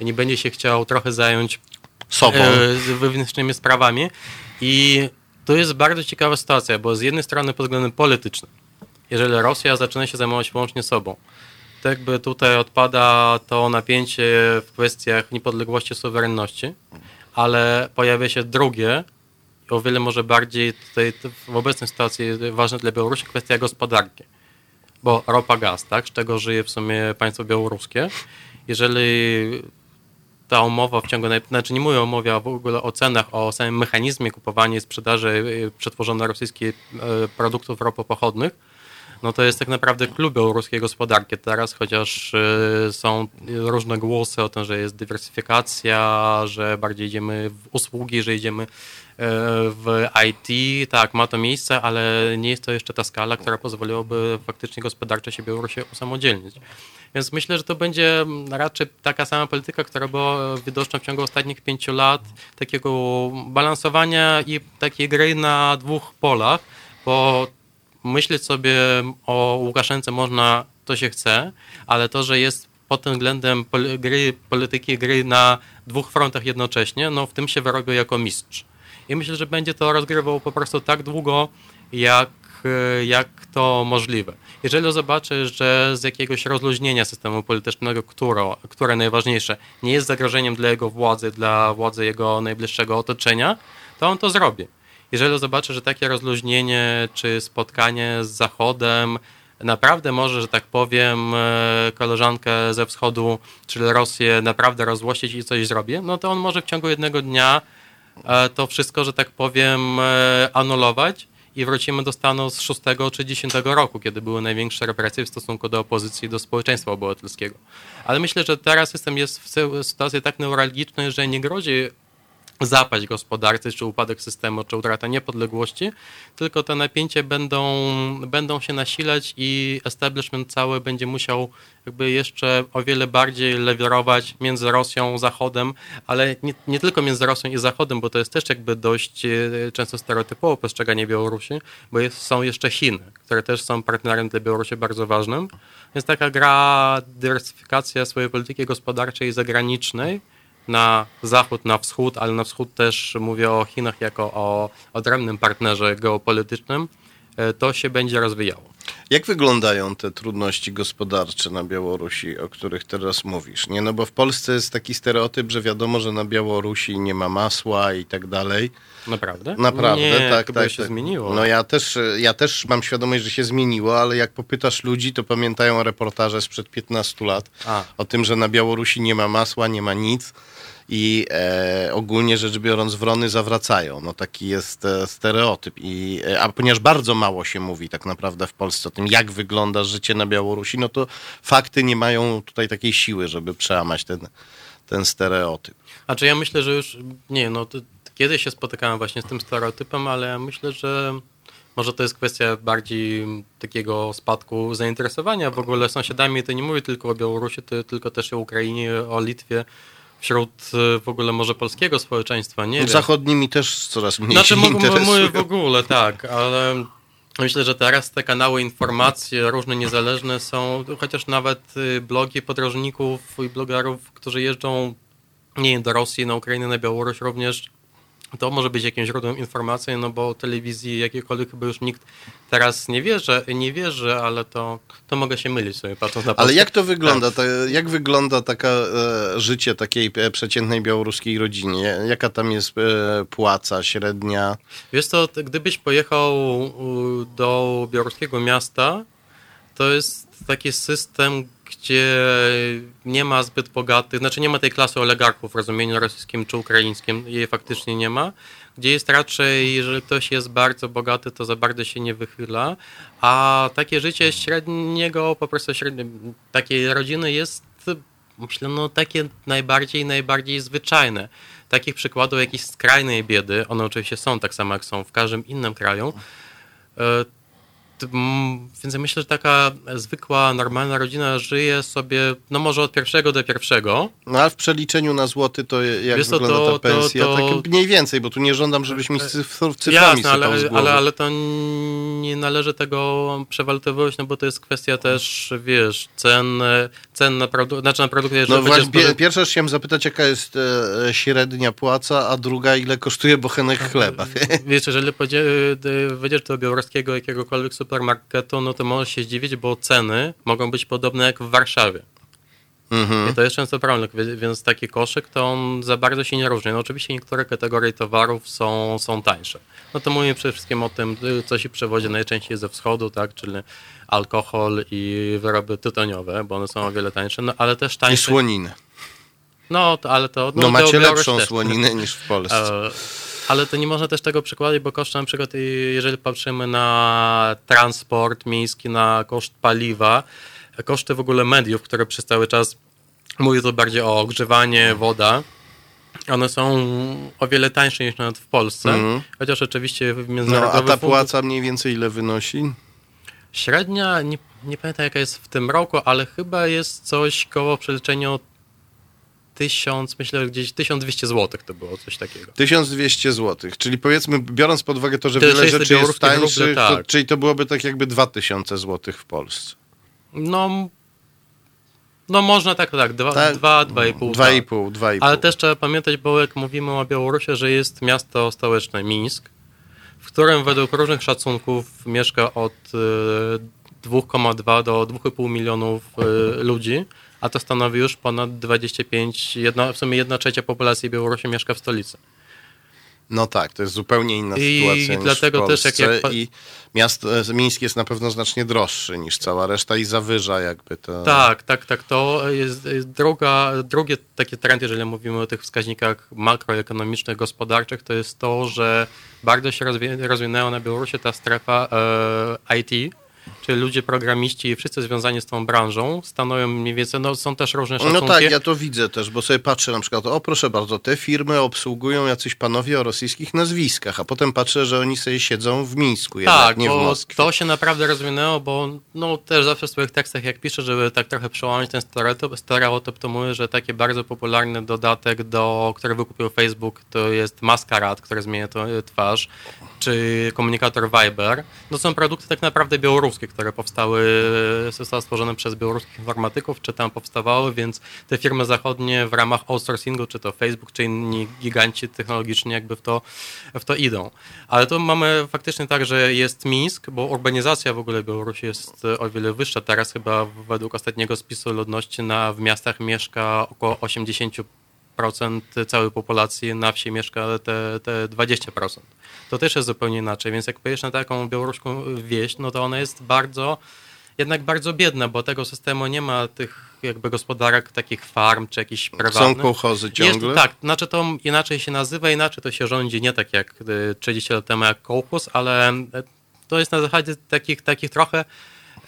nie będzie się chciał trochę zająć sobą. E, wewnętrznymi sprawami. I to jest bardzo ciekawa sytuacja, bo z jednej strony pod względem politycznym, jeżeli Rosja zaczyna się zajmować wyłącznie sobą, to jakby tutaj odpada to napięcie w kwestiach niepodległości, suwerenności, ale pojawia się drugie, o wiele może bardziej tutaj w obecnej sytuacji ważne dla Białorusi kwestia gospodarki. Bo ropa, gaz, tak, z czego żyje w sumie państwo białoruskie. Jeżeli ta umowa w ciągu, znaczy nie mówię o umowie, a w ogóle o cenach, o samym mechanizmie kupowania i sprzedaży y, przetworzonych rosyjskich y, produktów ropopochodnych, no to jest tak naprawdę klub białoruskiej gospodarki teraz, chociaż y, są różne głosy o tym, że jest dywersyfikacja, że bardziej idziemy w usługi, że idziemy w IT, tak, ma to miejsce, ale nie jest to jeszcze ta skala, która pozwoliłaby faktycznie gospodarczo się Białorusi usamodzielnić. Więc myślę, że to będzie raczej taka sama polityka, która była widoczna w ciągu ostatnich pięciu lat, takiego balansowania i takiej gry na dwóch polach, bo myśleć sobie o Łukaszence można, to się chce, ale to, że jest pod tym względem gry, polityki gry na dwóch frontach jednocześnie, no w tym się wyrobił jako mistrz. I myślę, że będzie to rozgrywał po prostu tak długo, jak, jak to możliwe. Jeżeli zobaczy, że z jakiegoś rozluźnienia systemu politycznego, które, które najważniejsze, nie jest zagrożeniem dla jego władzy, dla władzy jego najbliższego otoczenia, to on to zrobi. Jeżeli zobaczy, że takie rozluźnienie czy spotkanie z Zachodem naprawdę może, że tak powiem, e, koleżankę ze wschodu, czyli Rosję, naprawdę rozłościć i coś zrobi, no to on może w ciągu jednego dnia e, to wszystko, że tak powiem, e, anulować i wrócimy do stanu z 6 czy 10 roku, kiedy były największe represje w stosunku do opozycji do społeczeństwa obywatelskiego. Ale myślę, że teraz system jest w sytuacji tak neuralgicznej, że nie grozi zapaść gospodarcy, czy upadek systemu, czy utrata niepodległości, tylko te napięcia będą, będą się nasilać i establishment cały będzie musiał jakby jeszcze o wiele bardziej lewirować między Rosją, Zachodem, ale nie, nie tylko między Rosją i Zachodem, bo to jest też jakby dość e, często stereotypowo postrzeganie Białorusi, bo jest, są jeszcze Chiny, które też są partnerem dla Białorusi bardzo ważnym. Więc taka gra, dywersyfikacja swojej polityki gospodarczej i zagranicznej, na zachód, na wschód, ale na wschód też mówię o Chinach jako o odrębnym partnerze geopolitycznym, to się będzie rozwijało. Jak wyglądają te trudności gospodarcze na Białorusi, o których teraz mówisz? Nie, no bo w Polsce jest taki stereotyp, że wiadomo, że na Białorusi nie ma masła i tak dalej. Naprawdę? Naprawdę, nie, tak, chyba tak. się tak. zmieniło. No ja też, ja też mam świadomość, że się zmieniło, ale jak popytasz ludzi, to pamiętają reportaże sprzed 15 lat A. o tym, że na Białorusi nie ma masła, nie ma nic i e, ogólnie rzecz biorąc wrony zawracają. No taki jest e, stereotyp. I, e, a ponieważ bardzo mało się mówi tak naprawdę w Polsce o tym, jak wygląda życie na Białorusi, no to fakty nie mają tutaj takiej siły, żeby przełamać ten, ten stereotyp. Znaczy ja myślę, że już, nie no, to, kiedyś się spotykałem właśnie z tym stereotypem, ale myślę, że może to jest kwestia bardziej takiego spadku zainteresowania w ogóle sąsiadami. To nie mówię tylko o Białorusi, to tylko też o Ukrainie, o Litwie wśród e, w ogóle może polskiego społeczeństwa, nie Zachodnimi też coraz mniej znaczy, się interesują. Mówię w ogóle, tak, ale Myślę, że teraz te kanały informacji różne niezależne są, chociaż nawet y, blogi podróżników i blogerów, którzy jeżdżą nie wiem, do Rosji, na Ukrainę, na Białoruś również to może być jakimś źródłem informacji, no bo telewizji jakiejkolwiek chyba już nikt teraz nie wierzy, nie wierzy, ale to, to mogę się mylić sobie patrząc na Polskę. Ale jak to wygląda? Tak. jak wygląda taka e, życie takiej e, przeciętnej białoruskiej rodzinie? Jaka tam jest e, płaca średnia? Wiesz to, gdybyś pojechał do białoruskiego miasta, to jest taki system, gdzie nie ma zbyt bogatych, znaczy nie ma tej klasy oligarchów w rozumieniu rosyjskim czy ukraińskim, jej faktycznie nie ma, gdzie jest raczej, jeżeli ktoś jest bardzo bogaty, to za bardzo się nie wychyla, a takie życie średniego, po prostu średnie, takiej rodziny jest, myślę, no takie najbardziej, najbardziej zwyczajne. Takich przykładów jakiejś skrajnej biedy, one oczywiście są tak samo jak są w każdym innym kraju, e, więc ja myślę, że taka zwykła, normalna rodzina żyje sobie, no może od pierwszego do pierwszego. No a w przeliczeniu na złoty to jak Wiesz, wygląda to, ta pensja? To, to... Tak mniej więcej, bo tu nie żądam, żebyś mi cyframi Jasne, ale, ale, ale to nie należy tego przewalutowywać, no bo to jest kwestia też, wiesz, cen, cen na, produ- znaczy na produkty. No właśnie, pierwsza chciałem zapytać, jaka jest e, średnia płaca, a druga, ile kosztuje bochenek chleba? Wiesz, jeżeli wejdziesz do białoruskiego jakiegokolwiek supermarketu, no to możesz się zdziwić, bo ceny mogą być podobne jak w Warszawie. Mhm. I to jest często problem, więc taki koszyk to on za bardzo się nie różni. No oczywiście niektóre kategorie towarów są, są tańsze. No to mówimy przede wszystkim o tym, co się przewozi najczęściej ze wschodu, tak, czyli alkohol i wyroby tytoniowe, bo one są o wiele tańsze, no ale też tańsze. I słoniny. No, to, ale to... No, no macie lepszą też. słoninę niż w Polsce. Ale to nie można też tego przekładać, bo koszty na przykład, y, jeżeli patrzymy na transport miejski, na koszt paliwa, koszty w ogóle mediów, które przez cały czas mówię tu bardziej o ogrzewanie, woda, one są o wiele tańsze niż nawet w Polsce, mm. chociaż oczywiście w międzynarodowych... No, a ta płaca mniej więcej ile wynosi? Średnia, nie, nie, pamiętam jaka jest w tym roku, ale chyba jest coś koło przeliczenia od 1000, myślę, że gdzieś 1200 zł to było, coś takiego. 1200 zł, czyli powiedzmy, biorąc pod uwagę to, że wiele rzeczy jest tańszych, tak. czyli to byłoby tak jakby 2000 zł w Polsce. No, no można tak, tak, 2, 2,5. 2,5, 2,5. Ale też trzeba pamiętać, bo jak mówimy o Białorusi, że jest miasto stołeczne Mińsk, w którym według różnych szacunków mieszka od e, 2,2 do 2,5 milionów e, ludzi a to stanowi już ponad 25, jedna, w sumie 1 trzecia populacji Białorusi mieszka w stolicy. No tak, to jest zupełnie inna I sytuacja niż dlatego w Polsce też jak, jak... i miasto e, Mińsk jest na pewno znacznie droższy niż cała reszta i zawyża jakby to. Tak, tak, tak. To jest, jest druga, drugie takie trend, jeżeli mówimy o tych wskaźnikach makroekonomicznych, gospodarczych, to jest to, że bardzo się rozwinęła na Białorusi ta strefa e, IT, czyli ludzie programiści i wszyscy związani z tą branżą stanowią mniej więcej, no są też różne szacunki. No tak, ja to widzę też, bo sobie patrzę na przykład, o proszę bardzo, te firmy obsługują jacyś panowie o rosyjskich nazwiskach, a potem patrzę, że oni sobie siedzą w Mińsku, jednak, tak, nie w Moskwie. to się naprawdę rozwinęło, bo no też zawsze w swoich tekstach, jak piszę, żeby tak trochę przełamać ten stereotyp, stereotyp to mówię, że taki bardzo popularny dodatek, do, który wykupił Facebook, to jest Maskarad, który zmienia to, twarz, czy komunikator Viber. No są produkty tak naprawdę białoruskie, które powstały, zostały stworzone przez białoruskich informatyków, czy tam powstawały, więc te firmy zachodnie w ramach outsourcingu, czy to Facebook, czy inni giganci technologiczni jakby w to, w to idą. Ale tu mamy faktycznie tak, że jest Mińsk, bo urbanizacja w ogóle Białorusi jest o wiele wyższa. Teraz chyba według ostatniego spisu ludności na, w miastach mieszka około 80 całej populacji na wsi mieszka te, te 20%. To też jest zupełnie inaczej, więc jak pojedziesz na taką białoruską wieś, no to ona jest bardzo, jednak bardzo biedna, bo tego systemu nie ma tych jakby gospodarek, takich farm czy jakichś prywatnych. Są kołchozy ciągle? Jest, tak, znaczy to inaczej się nazywa, inaczej to się rządzi, nie tak jak 30 lat temu jak kołchoz, ale to jest na zasadzie takich, takich trochę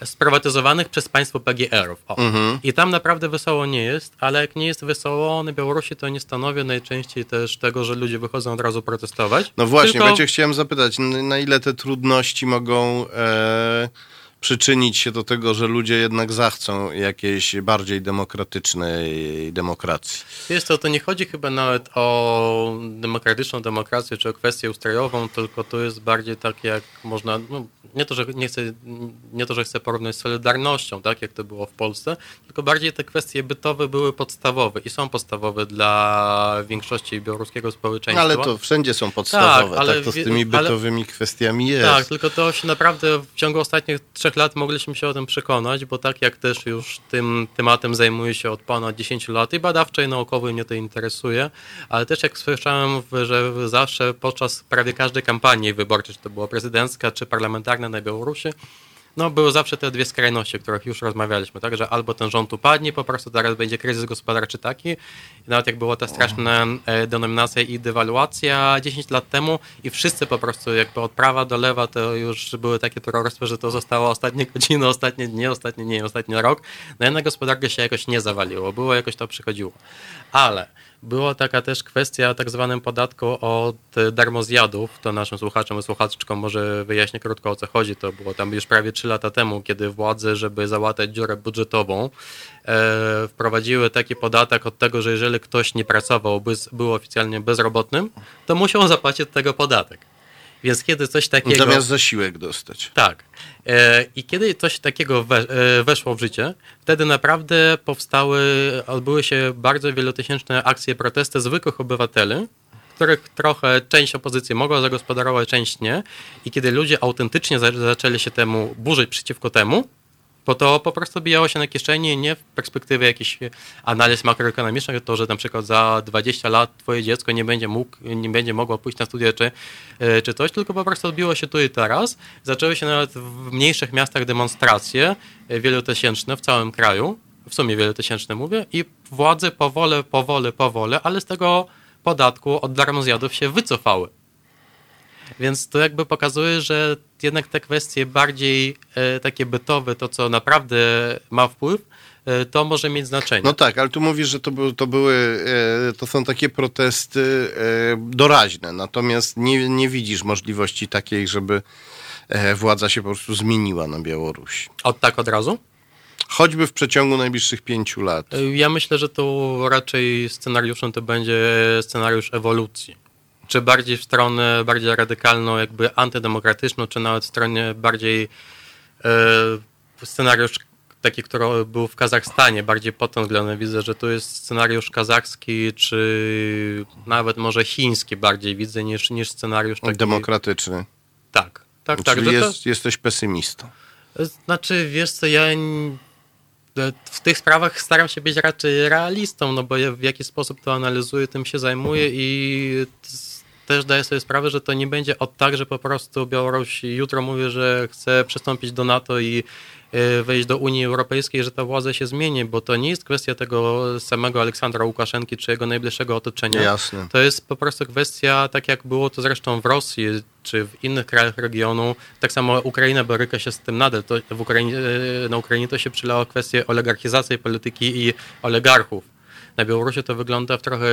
sprywatyzowanych przez państwo PGR-ów. Mhm. I tam naprawdę wesoło nie jest, ale jak nie jest wesoło na Białorusi, to nie stanowi najczęściej też tego, że ludzie wychodzą od razu protestować. No właśnie, Tylko... chciałem zapytać, na ile te trudności mogą... E przyczynić się do tego, że ludzie jednak zachcą jakiejś bardziej demokratycznej demokracji. Jest to, to nie chodzi chyba nawet o demokratyczną demokrację czy o kwestię ustrojową, tylko to jest bardziej tak jak można, no, nie to, że nie chcę, nie to, że chcę porównać z Solidarnością, tak, jak to było w Polsce, tylko bardziej te kwestie bytowe były podstawowe i są podstawowe dla większości białoruskiego społeczeństwa. Ale to wszędzie są podstawowe, tak, ale, tak to z tymi bytowymi ale, kwestiami jest. Tak, tylko to się naprawdę w ciągu ostatnich trzech lat mogliśmy się o tym przekonać, bo tak jak też już tym tematem zajmuję się od ponad 10 lat i badawczo i naukowo mnie to interesuje, ale też jak słyszałem, że zawsze podczas prawie każdej kampanii wyborczej, czy to była prezydencka, czy parlamentarna na Białorusi, no były zawsze te dwie skrajności, o których już rozmawialiśmy, tak, że albo ten rząd upadnie, po prostu teraz będzie kryzys gospodarczy taki, I nawet jak była ta straszna e, denominacja i dewaluacja 10 lat temu i wszyscy po prostu jakby od prawa do lewa to już były takie terrorystwy, że to zostało ostatnie godziny, ostatnie dni, ostatnie nie, ostatni rok, no jednak gospodarka się jakoś nie zawaliło, było jakoś to przychodziło. Ale była taka też kwestia tak zwanym podatku od darmozjadów. To naszym słuchaczom i słuchaczkom może wyjaśnię krótko o co chodzi. To było tam już prawie 3 lata temu, kiedy władze, żeby załatać dziurę budżetową, e, wprowadziły taki podatek od tego, że jeżeli ktoś nie pracował, by, był oficjalnie bezrobotnym, to musiał zapłacić tego podatek. Więc kiedy coś takiego. Zamiast zasiłek dostać. Tak. E, I kiedy coś takiego e, weszło w życie, wtedy naprawdę powstały, odbyły się bardzo wielotysięczne akcje, protesty zwykłych obywateli, których trochę część opozycji mogła zagospodarować, część nie. I kiedy ludzie autentycznie zaczęli się temu burzyć przeciwko temu, bo to po prostu bijało się na kieszeni, nie w perspektywie jakichś analiz makroekonomicznych, to, że na przykład za 20 lat twoje dziecko nie będzie, mógł, nie będzie mogło pójść na studia czy, e, czy coś, tylko po prostu odbiło się tu i teraz. Zaczęły się nawet w mniejszych miastach demonstracje e, wielotysięczne w całym kraju, w sumie wielotysięczne mówię, i władze powole, powole, powole, ale z tego podatku od darmozjadów się wycofały. Więc to jakby pokazuje, że jednak te kwestie bardziej e, takie bytowe, to co naprawdę ma wpływ, e, to może mieć znaczenie. No tak, ale tu mówisz, że to, to były, e, to są takie protesty doraźne, natomiast nie, nie widzisz możliwości takiej, żeby władza się po prostu zmieniła na Białorusi. Od tak od razu? Choćby w przeciągu najbliższych pięciu lat. Ja myślę, że to raczej scenariuszem to będzie scenariusz ewolucji czy bardziej w stronę bardziej radykalną, jakby antydemokratyczną, czy nawet w stronę bardziej e, scenariusz taki, który był w Kazachstanie, bardziej pod tym względem widzę, że tu jest scenariusz kazachski, czy nawet może chiński bardziej widzę niż, niż scenariusz taki... Demokratyczny. Tak, tak, tak. Czyli jest, to... jesteś pesymistą. Znaczy, wiesz co, ja w tych sprawach staram się być raczej realistą, no bo ja w jaki sposób to analizuję, tym się zajmuję i też daję sobie sprawę, że to nie będzie od tak, że po prostu Białoruś jutro mówi, że chce przystąpić do NATO i e, wejść do Unii Europejskiej, że ta władza się zmieni, bo to nie jest kwestia tego samego Aleksandra Łukaszenki czy jego najbliższego otoczenia. Jasne. To jest po prostu kwestia, tak jak było to zresztą w Rosji czy w innych krajach regionu, tak samo Ukraina boryka się z tym nadal. To w Ukrainie, e, na Ukrainie to się przylało kwestię oligarchizacji polityki i oligarchów. Na Białorusi to wygląda w trochę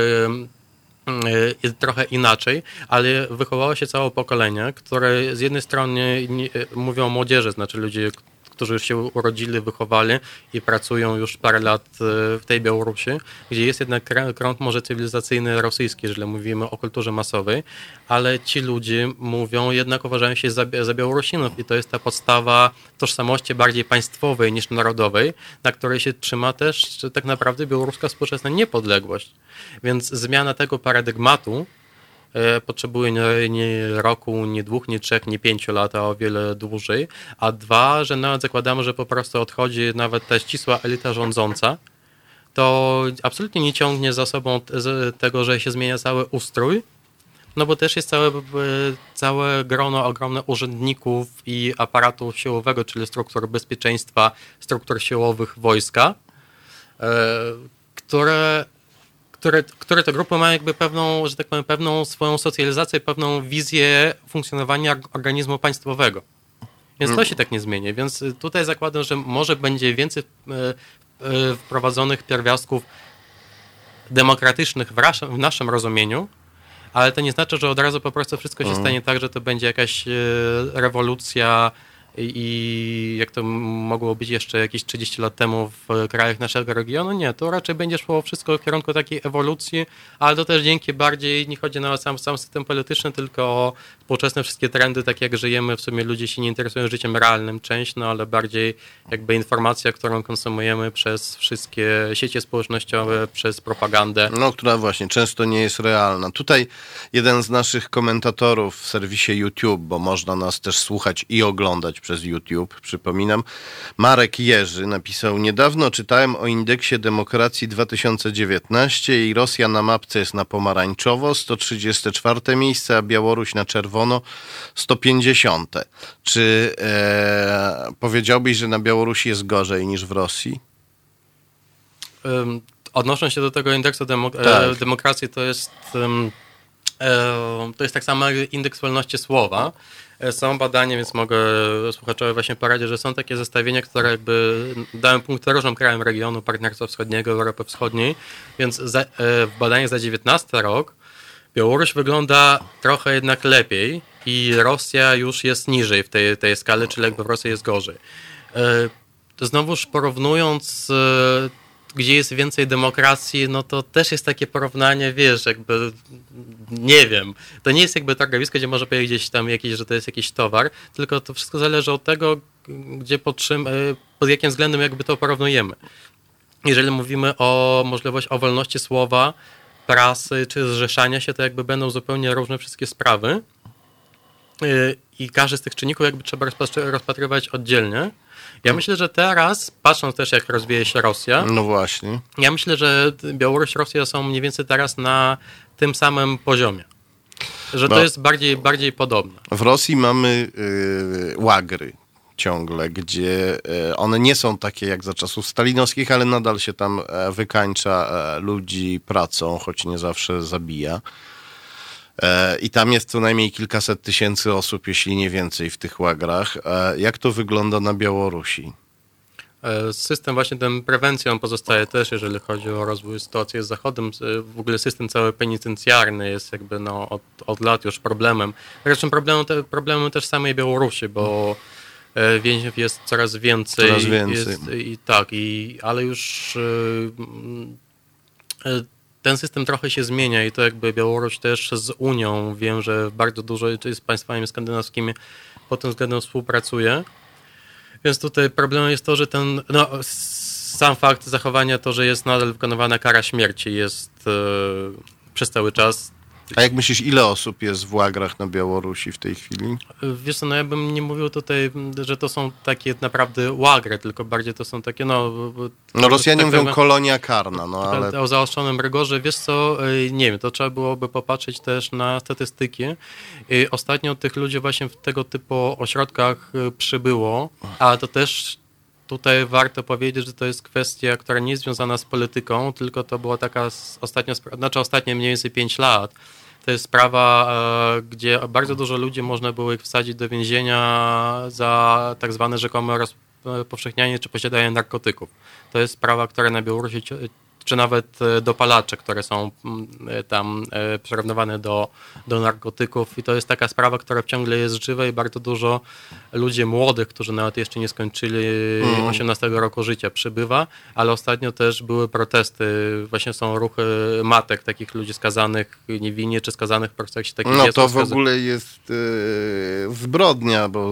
trochę inaczej, ale wychowało się całe pokolenie, które z jednej strony mówią młodzieży, znaczy ludzie, którzy się urodzili, wychowali i pracują już parę lat e, w tej Białorusi, gdzie jest jednak krąg może cywilizacyjny rosyjski, jeżeli mówimy o kulturze masowej, ale ci ludzie mówią, jednak uważają się za, za Białorusinów i to jest ta podstawa tożsamości bardziej państwowej niż narodowej, na której się trzyma też tak naprawdę białoruska współczesna niepodległość. Więc zmiana tego paradygmatu potrzebuje nie, nie, roku, nie dwóch, nie trzech, nie pięciu lat, a o wiele dłużej. A dwa, że nawet zakładamy, że po prostu odchodzi nawet ta ścisła elita rządząca, to absolutnie nie ciągnie za sobą tego, że się zmienia cały ustrój, no bo też jest całe, e, całe grono ogromne urzędników i aparatu siłowego, czyli struktur bezpieczeństwa, struktur siłowych wojska, e, które które, które te grupy mają jakby pewną, że tak powiem, pewną swoją socjalizację, pewną wizję funkcjonowania organizmu państwowego. Więc to się tak nie zmieni. Więc tutaj zakładam, że może będzie więcej e, e, wprowadzonych pierwiastków demokratycznych w naszym, w naszym rozumieniu, ale to nie znaczy, że od razu po prostu wszystko się stanie tak, że to będzie jakaś e, rewolucja i jak to mogło być jeszcze jakieś 30 lat temu w krajach naszego regionu, nie, to raczej będzie szło wszystko w kierunku takiej ewolucji, ale to też dzięki bardziej, nie chodzi na sam, sam system polityczny, tylko o współczesne wszystkie trendy, tak jak żyjemy, w sumie ludzie się nie interesują życiem realnym, część, no ale bardziej jakby informacja, którą konsumujemy przez wszystkie sieci społecznościowe, przez propagandę. No, która właśnie często nie jest realna. Tutaj jeden z naszych komentatorów w serwisie YouTube, bo można nas też słuchać i oglądać przez YouTube, przypominam, Marek Jerzy napisał, niedawno czytałem o indeksie demokracji 2019 i Rosja na mapce jest na pomarańczowo, 134 miejsce, a Białoruś na czerwono, 150. Czy e, powiedziałbyś, że na Białorusi jest gorzej niż w Rosji? Um, odnosząc się do tego indeksu demok e, tak. demokracji, to jest, um, to jest tak samo jak indeks wolności słowa. E, są badania, więc mogę słuchaczowi właśnie poradzić, że są takie zestawienia, które jakby dają punkty różnym krajom regionu Partnerstwa Wschodniego, Europy Wschodniej, więc za, w badaniu za 19 rok Białoruś wygląda trochę jednak lepiej i Rosja już jest niżej w tej, tej skali, czyli jakby w Rosji jest gorzej. To znowuż porównując gdzie jest więcej demokracji, no to też jest takie porównanie, wiesz, jakby, nie wiem, to nie jest jakby targowisko, gdzie może powiedzieć tam jakieś, że to jest jakiś towar, tylko to wszystko zależy od tego, gdzie pod czym, e, pod jakim względem jakby to porównujemy. Jeżeli mówimy o możliwości, o wolności słowa, prasy czy zrzeszania się, to jakby będą zupełnie różne wszystkie sprawy e, i każdy z tych czynników jakby trzeba rozpatrywać oddzielnie. Ja myślę, że teraz, patrząc też jak rozwija się Rosja. No właśnie. Ja myślę, że Białoruś, Rosja są mniej więcej teraz na tym samym poziomie. Że to jest bardziej, bardziej podobne. W Rosji mamy yy, łagry ciągle, gdzie yy, one nie są takie jak za czasów stalinowskich, ale nadal się tam e, wykańcza e, ludzi pracą, choć nie zawsze zabija. E, I tam jest co najmniej kilkaset tysięcy osób, jeśli nie więcej, w tych łagrach. E, jak to wygląda na Białorusi? E, system właśnie ten prewencją pozostaje też, jeżeli chodzi o rozwój sytuacji z Zachodem. W ogóle system cały penitencjarny jest jakby no, od, od lat już problemem. Zresztą problemem, te, problemem też samej Białorusi, bo więźniów jest coraz więcej. Coraz więcej. Jest, I tak, i, ale już ten system trochę się zmienia i to jakby Białoruś też z Unią wiem, że bardzo dużo z państwami skandynawskimi pod tym względem współpracuje. Więc tutaj problemem jest to, że ten, no, sam fakt zachowania to, że jest nadal wykonywana kara śmierci jest e, przez cały czas a jak myślisz, ile osób jest w łagrach na Białorusi w tej chwili? Wiesz co, no ja bym nie mówił tutaj, że to są takie naprawdę łagry, tylko bardziej to są takie, no... No Rosjanie tak mówią kolonia karna, no ale... O zaostrzonym rygorze. Wiesz co, y, nie wiem, to trzeba byłoby popatrzeć też na statystyki. Y, ostatnio tych ludzi właśnie w tego typu ośrodkach y, przybyło, ale to też tutaj warto powiedzieć, że to jest kwestia, która nie jest związana z polityką, tylko to była taka ostatnio, znaczy ostatnie mniej więcej 5 lat, to jest sprawa, e, gdzie bardzo dużo ludzi można było ich wsadzić do więzienia za tak zwane rzekome rozpowszechnianie czy posiadanie narkotyków. To jest sprawa, która na Białorusi czy nawet e, dopalacze, które są mm, e, tam e, przyrównywane do, do narkotyków i to jest taka sprawa, która ciągle jest żywa i bardzo dużo ludzi młodych, którzy nawet jeszcze nie skończyli mm. 18 roku życia przybywa, ale ostatnio też były protesty, właśnie są ruchy matek takich ludzi skazanych niewinnie, czy skazanych jak się takich No to w ogóle jest zbrodnia, bo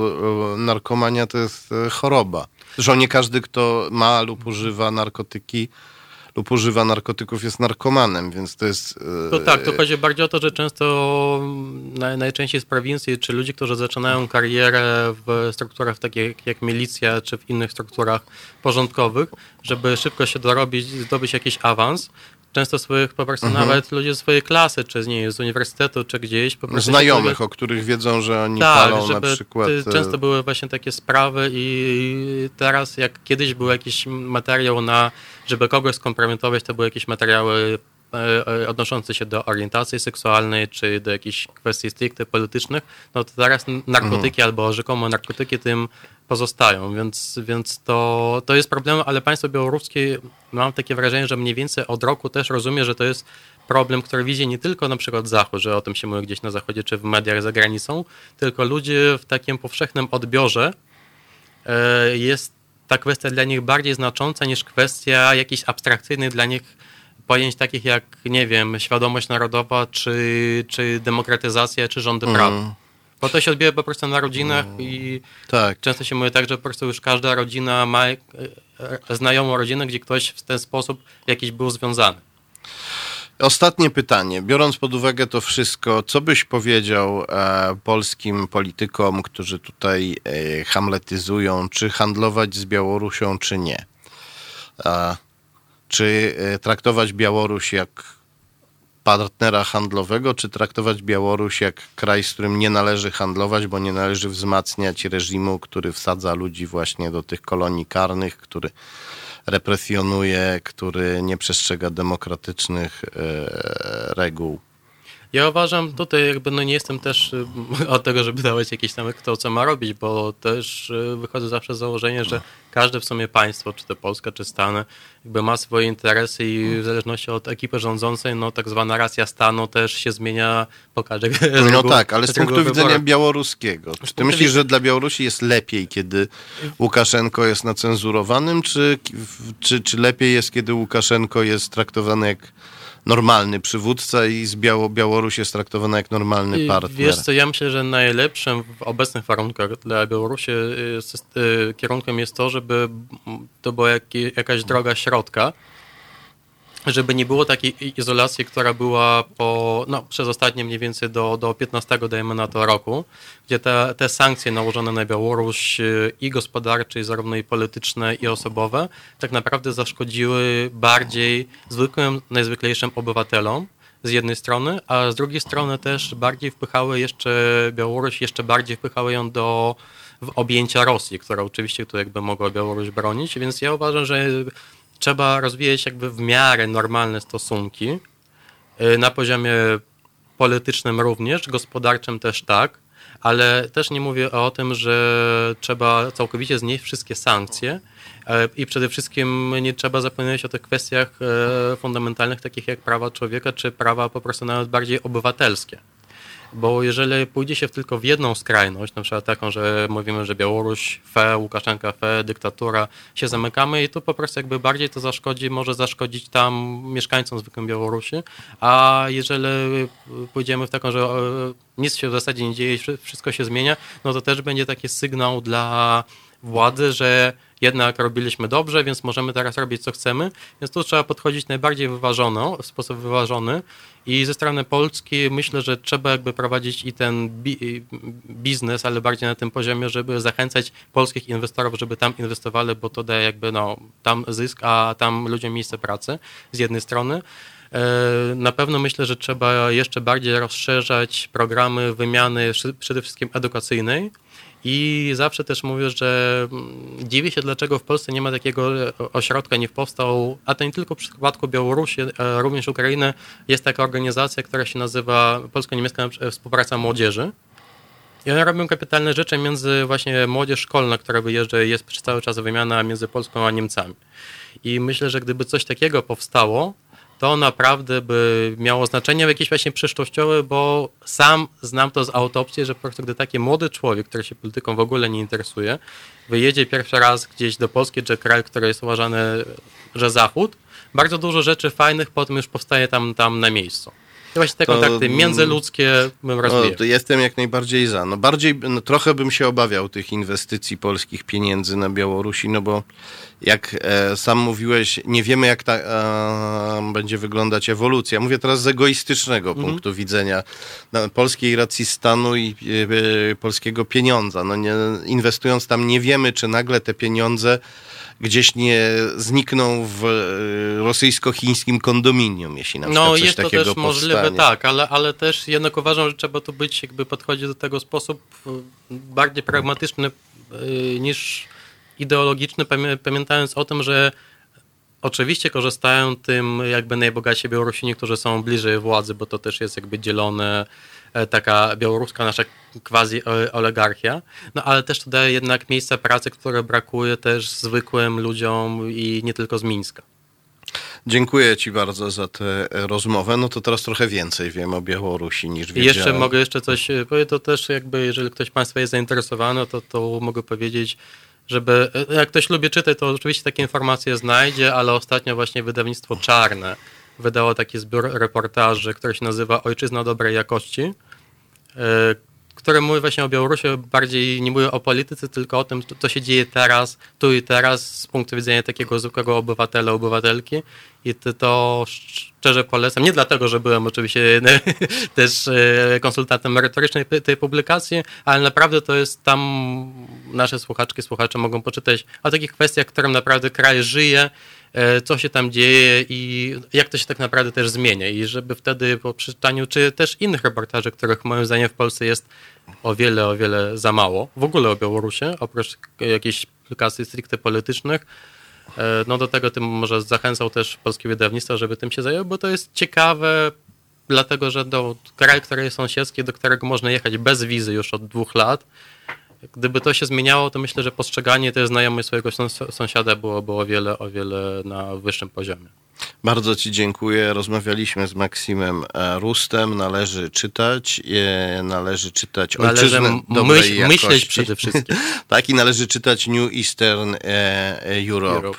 narkomania to jest choroba. Zresztą nie każdy, kto ma lub używa narkotyki, lub używa narkotyków, jest narkomanem, więc to jest... To tak, to chodzi bardziej o to, że często najczęściej z prowincji, czy ludzi, którzy zaczynają karierę w strukturach takich jak milicja, czy w innych strukturach porządkowych, żeby szybko się dorobić, zdobyć jakiś awans, często swoich po prostu mhm. nawet ludzie z swojej klasy, czy z, nie, z uniwersytetu, czy gdzieś. Po prostu Znajomych, o których wiedzą, że oni tak, palą na przykład. E, często były właśnie takie sprawy i teraz jak kiedyś był jakiś materiał na, żeby kogoś skompromitować, to były jakieś materiały odnoszący się do orientacji seksualnej, czy do jakichś kwestii stricte politycznych, no to teraz narkotyki mhm. albo rzekomo narkotyki tym pozostają, więc, więc to, to jest problem, ale państwo białoruskie, mam takie wrażenie, że mniej więcej od roku też rozumie, że to jest problem, który widzi nie tylko na przykład Zachód, że o tym się mówi gdzieś na Zachodzie, czy w mediach za granicą, tylko ludzie w takim powszechnym odbiorze jest ta kwestia dla nich bardziej znacząca niż kwestia jakichś abstrakcyjnych dla nich pojęć takich jak, nie wiem, świadomość narodowa, czy, czy demokratyzacja, czy rządy mm. prawa. Bo to się odbija po prostu na rodzinach mm. i tak. często się mówi tak, że po prostu już każda rodzina ma e, e, znajomą rodzinę, gdzie ktoś w ten sposób jakiś był związany. Ostatnie pytanie. Biorąc pod uwagę to wszystko, co byś powiedział e, polskim politykom, którzy tutaj e, hamletyzują, czy handlować z Białorusią, czy nie? E, czy e, traktować Białoruś jak partnera handlowego, czy traktować Białoruś jak kraj, z którym nie należy handlować, bo nie należy wzmacniać reżimu, który wsadza ludzi właśnie do tych kolonii karnych, który represjonuje, który nie przestrzega demokratycznych e, reguł. Ja uważam, tutaj jakby no nie jestem też y, od tego, żeby dawać jakieś tam kto co ma robić, bo też y, wychodzę zawsze z założenia, że każde w sumie państwo, czy to Polska, czy Stany, jakby ma swoje interesy i w zależności od ekipy rządzącej, no tak zwana racja stanu też się zmienia po każdej No tak, ale z punktu widzenia białoruskiego, czy ty myślisz, że dla Białorusi jest lepiej, kiedy Łukaszenko jest nacenzurowanym, czy, czy, czy lepiej jest, kiedy Łukaszenko jest traktowany jak normalny przywódca i z Biało Białoruś jest traktowana jak normalny partner. Wiesz co, ja myślę, że najlepszym w obecnych warunkach dla Białorusi jest, y, kierunkiem jest to, żeby to była jak, jakaś droga środka, żeby nie było takiej izolacji, która była po, no, przez ostatnie mniej więcej do, do 15, dajmy na to roku, gdzie te, te sankcje nałożone na Białoruś y, i gospodarcze, i zarówno i polityczne, i osobowe, tak naprawdę zaszkodziły bardziej zwykłym, najzwyklejszym obywatelom, z jednej strony, a z drugiej strony też bardziej wpychały jeszcze Białoruś, jeszcze bardziej wpychały ją do objęcia Rosji, która oczywiście tu jakby mogła Białoruś bronić, więc ja uważam, że trzeba rozwijać jakby w miarę normalne stosunki y, na poziomie politycznym również, gospodarczym też tak, ale też nie mówię o tym, że trzeba całkowicie znieść wszystkie sankcje e, i przede wszystkim nie trzeba zapominać o tych kwestiach e, fundamentalnych, takich jak prawa człowieka, czy prawa po prostu nawet bardziej obywatelskie. Bo jeżeli pójdzie się tylko w jedną skrajność, na przykład taką, że mówimy, że Białoruś fe, Łukaszenka fe, dyktatura, się zamykamy i tu po prostu jakby bardziej to zaszkodzi, może zaszkodzić tam mieszkańcom zwykłym Białorusi, a jeżeli pójdziemy w taką, że e, nic się w zasadzie nie dzieje, wszystko się zmienia, no to też będzie taki sygnał dla władzy, że jednak robiliśmy dobrze, więc możemy teraz robić co chcemy. Więc tu trzeba podchodzić najbardziej wyważono, w sposób wyważony. I ze strony Polski myślę, że trzeba jakby prowadzić i ten bi biznes, ale bardziej na tym poziomie, żeby zachęcać polskich inwestorów, żeby tam inwestowali, bo to daje jakby no, tam zysk, a tam ludziom miejsce pracy z jednej strony. E, na pewno myślę, że trzeba jeszcze bardziej rozszerzać programy wymiany przede wszystkim edukacyjnej i zawsze też mówię, że mm, dziwię się, dlaczego w Polsce nie ma takiego e, ośrodka, nie powstał, a to nie tylko w przypadku Białorusi, e, również Ukrainy. Jest taka organizacja, która się nazywa Polsko-Niemiecka Współpraca Młodzieży. I one robią kapitalne rzeczy między właśnie młodzież szkolna, która wyjeżdża jest przez cały czas wymiana między Polską a Niemcami. I myślę, że gdyby coś takiego powstało, to naprawdę by miało znaczenie jakieś właśnie przyszłościowe, bo sam znam to z autopsji, że po prostu gdy taki młody człowiek, który się polityką w ogóle nie interesuje, wyjedzie pierwszy raz gdzieś do Polski, czy kraj, który jest uważany, że Zachód, bardzo dużo rzeczy fajnych potem już powstaje tam, tam na miejscu. Właśnie te to, kontakty międzyludzkie bym rozwijał. No, jestem jak najbardziej za. No bardziej, no, trochę bym się obawiał tych inwestycji polskich pieniędzy na Białorusi, no bo jak e, sam mówiłeś, nie wiemy jak ta e, będzie wyglądać ewolucja. Mówię teraz z egoistycznego mhm. punktu widzenia no, polskiej racji stanu i e, polskiego pieniądza. No, nie, inwestując tam nie wiemy, czy nagle te pieniądze gdzieś nie znikną w e, rosyjsko-chińskim kondominium, jeśli na przykład no, coś jest takiego to też powstanie. możliwe, tak, ale, ale też jednak uważam, że trzeba tu być, jakby podchodzić do tego w sposób e, bardziej pragmatyczny e, niż ideologiczny, pamiętając o tym, że oczywiście korzystają tym jakby najbogatsi Białorusini, którzy są bliżej władzy, bo to też jest jakby dzielone E, taka białoruska nasza quasi oligarchia, no ale też to daje jednak miejsca pracy, które brakuje też zwykłym ludziom i nie tylko z Mińska. Dziękuję Ci bardzo za tę rozmowę. No to teraz trochę więcej wiem o Białorusi niż wiedziałem. I jeszcze mogę jeszcze coś powiedzieć, to też jakby jeżeli ktoś Państwa jest zainteresowany, to, to mogę powiedzieć, żeby, jak ktoś lubi czytać, to oczywiście takie informacje znajdzie, ale ostatnio właśnie wydawnictwo Czarne wydało taki zbiór reportaży, który się nazywa Ojczyzna dobrej jakości, e, które mówi właśnie o Białorusi, bardziej nie mówi o polityce, tylko o tym, co się dzieje teraz, tu i teraz z punktu widzenia takiego zwykłego obywatela, obywatelki i to szczerze polecam. Nie dlatego, że byłem oczywiście też e, konsultantem merytorycznej tej publikacji, ale naprawdę to jest tam nasze słuchaczki, słuchacze mogą poczytać o takich kwestiach, którym naprawdę kraj żyje, e, co się tam dzieje i jak to się tak naprawdę też zmienia. I żeby wtedy po przeczytaniu, czy też innych reportaży, których moim zdaniem w Polsce jest o wiele, o wiele za mało, w ogóle o Białorusi, oprócz jakichś publikacji stricte politycznych, E, no do tego tym może zachęcał też polskie wydawnictwo, żeby tym się zajęło, bo to jest ciekawe, dlatego że do kraj, który jest sąsiedzki, do którego można jechać bez wizy już od dwóch lat, gdyby to się zmieniało, to myślę, że postrzeganie tej znajomość swojego sąsiada byłoby o wiele, o wiele na wyższym poziomie. Bardzo Ci dziękuję. Rozmawialiśmy z Maksimem e, Rustem. Należy czytać, należy czytać ojczyznę należy dobrej myśl, jakości. myśleć przede wszystkim. tak i należy czytać New Eastern e, Europe, Europe.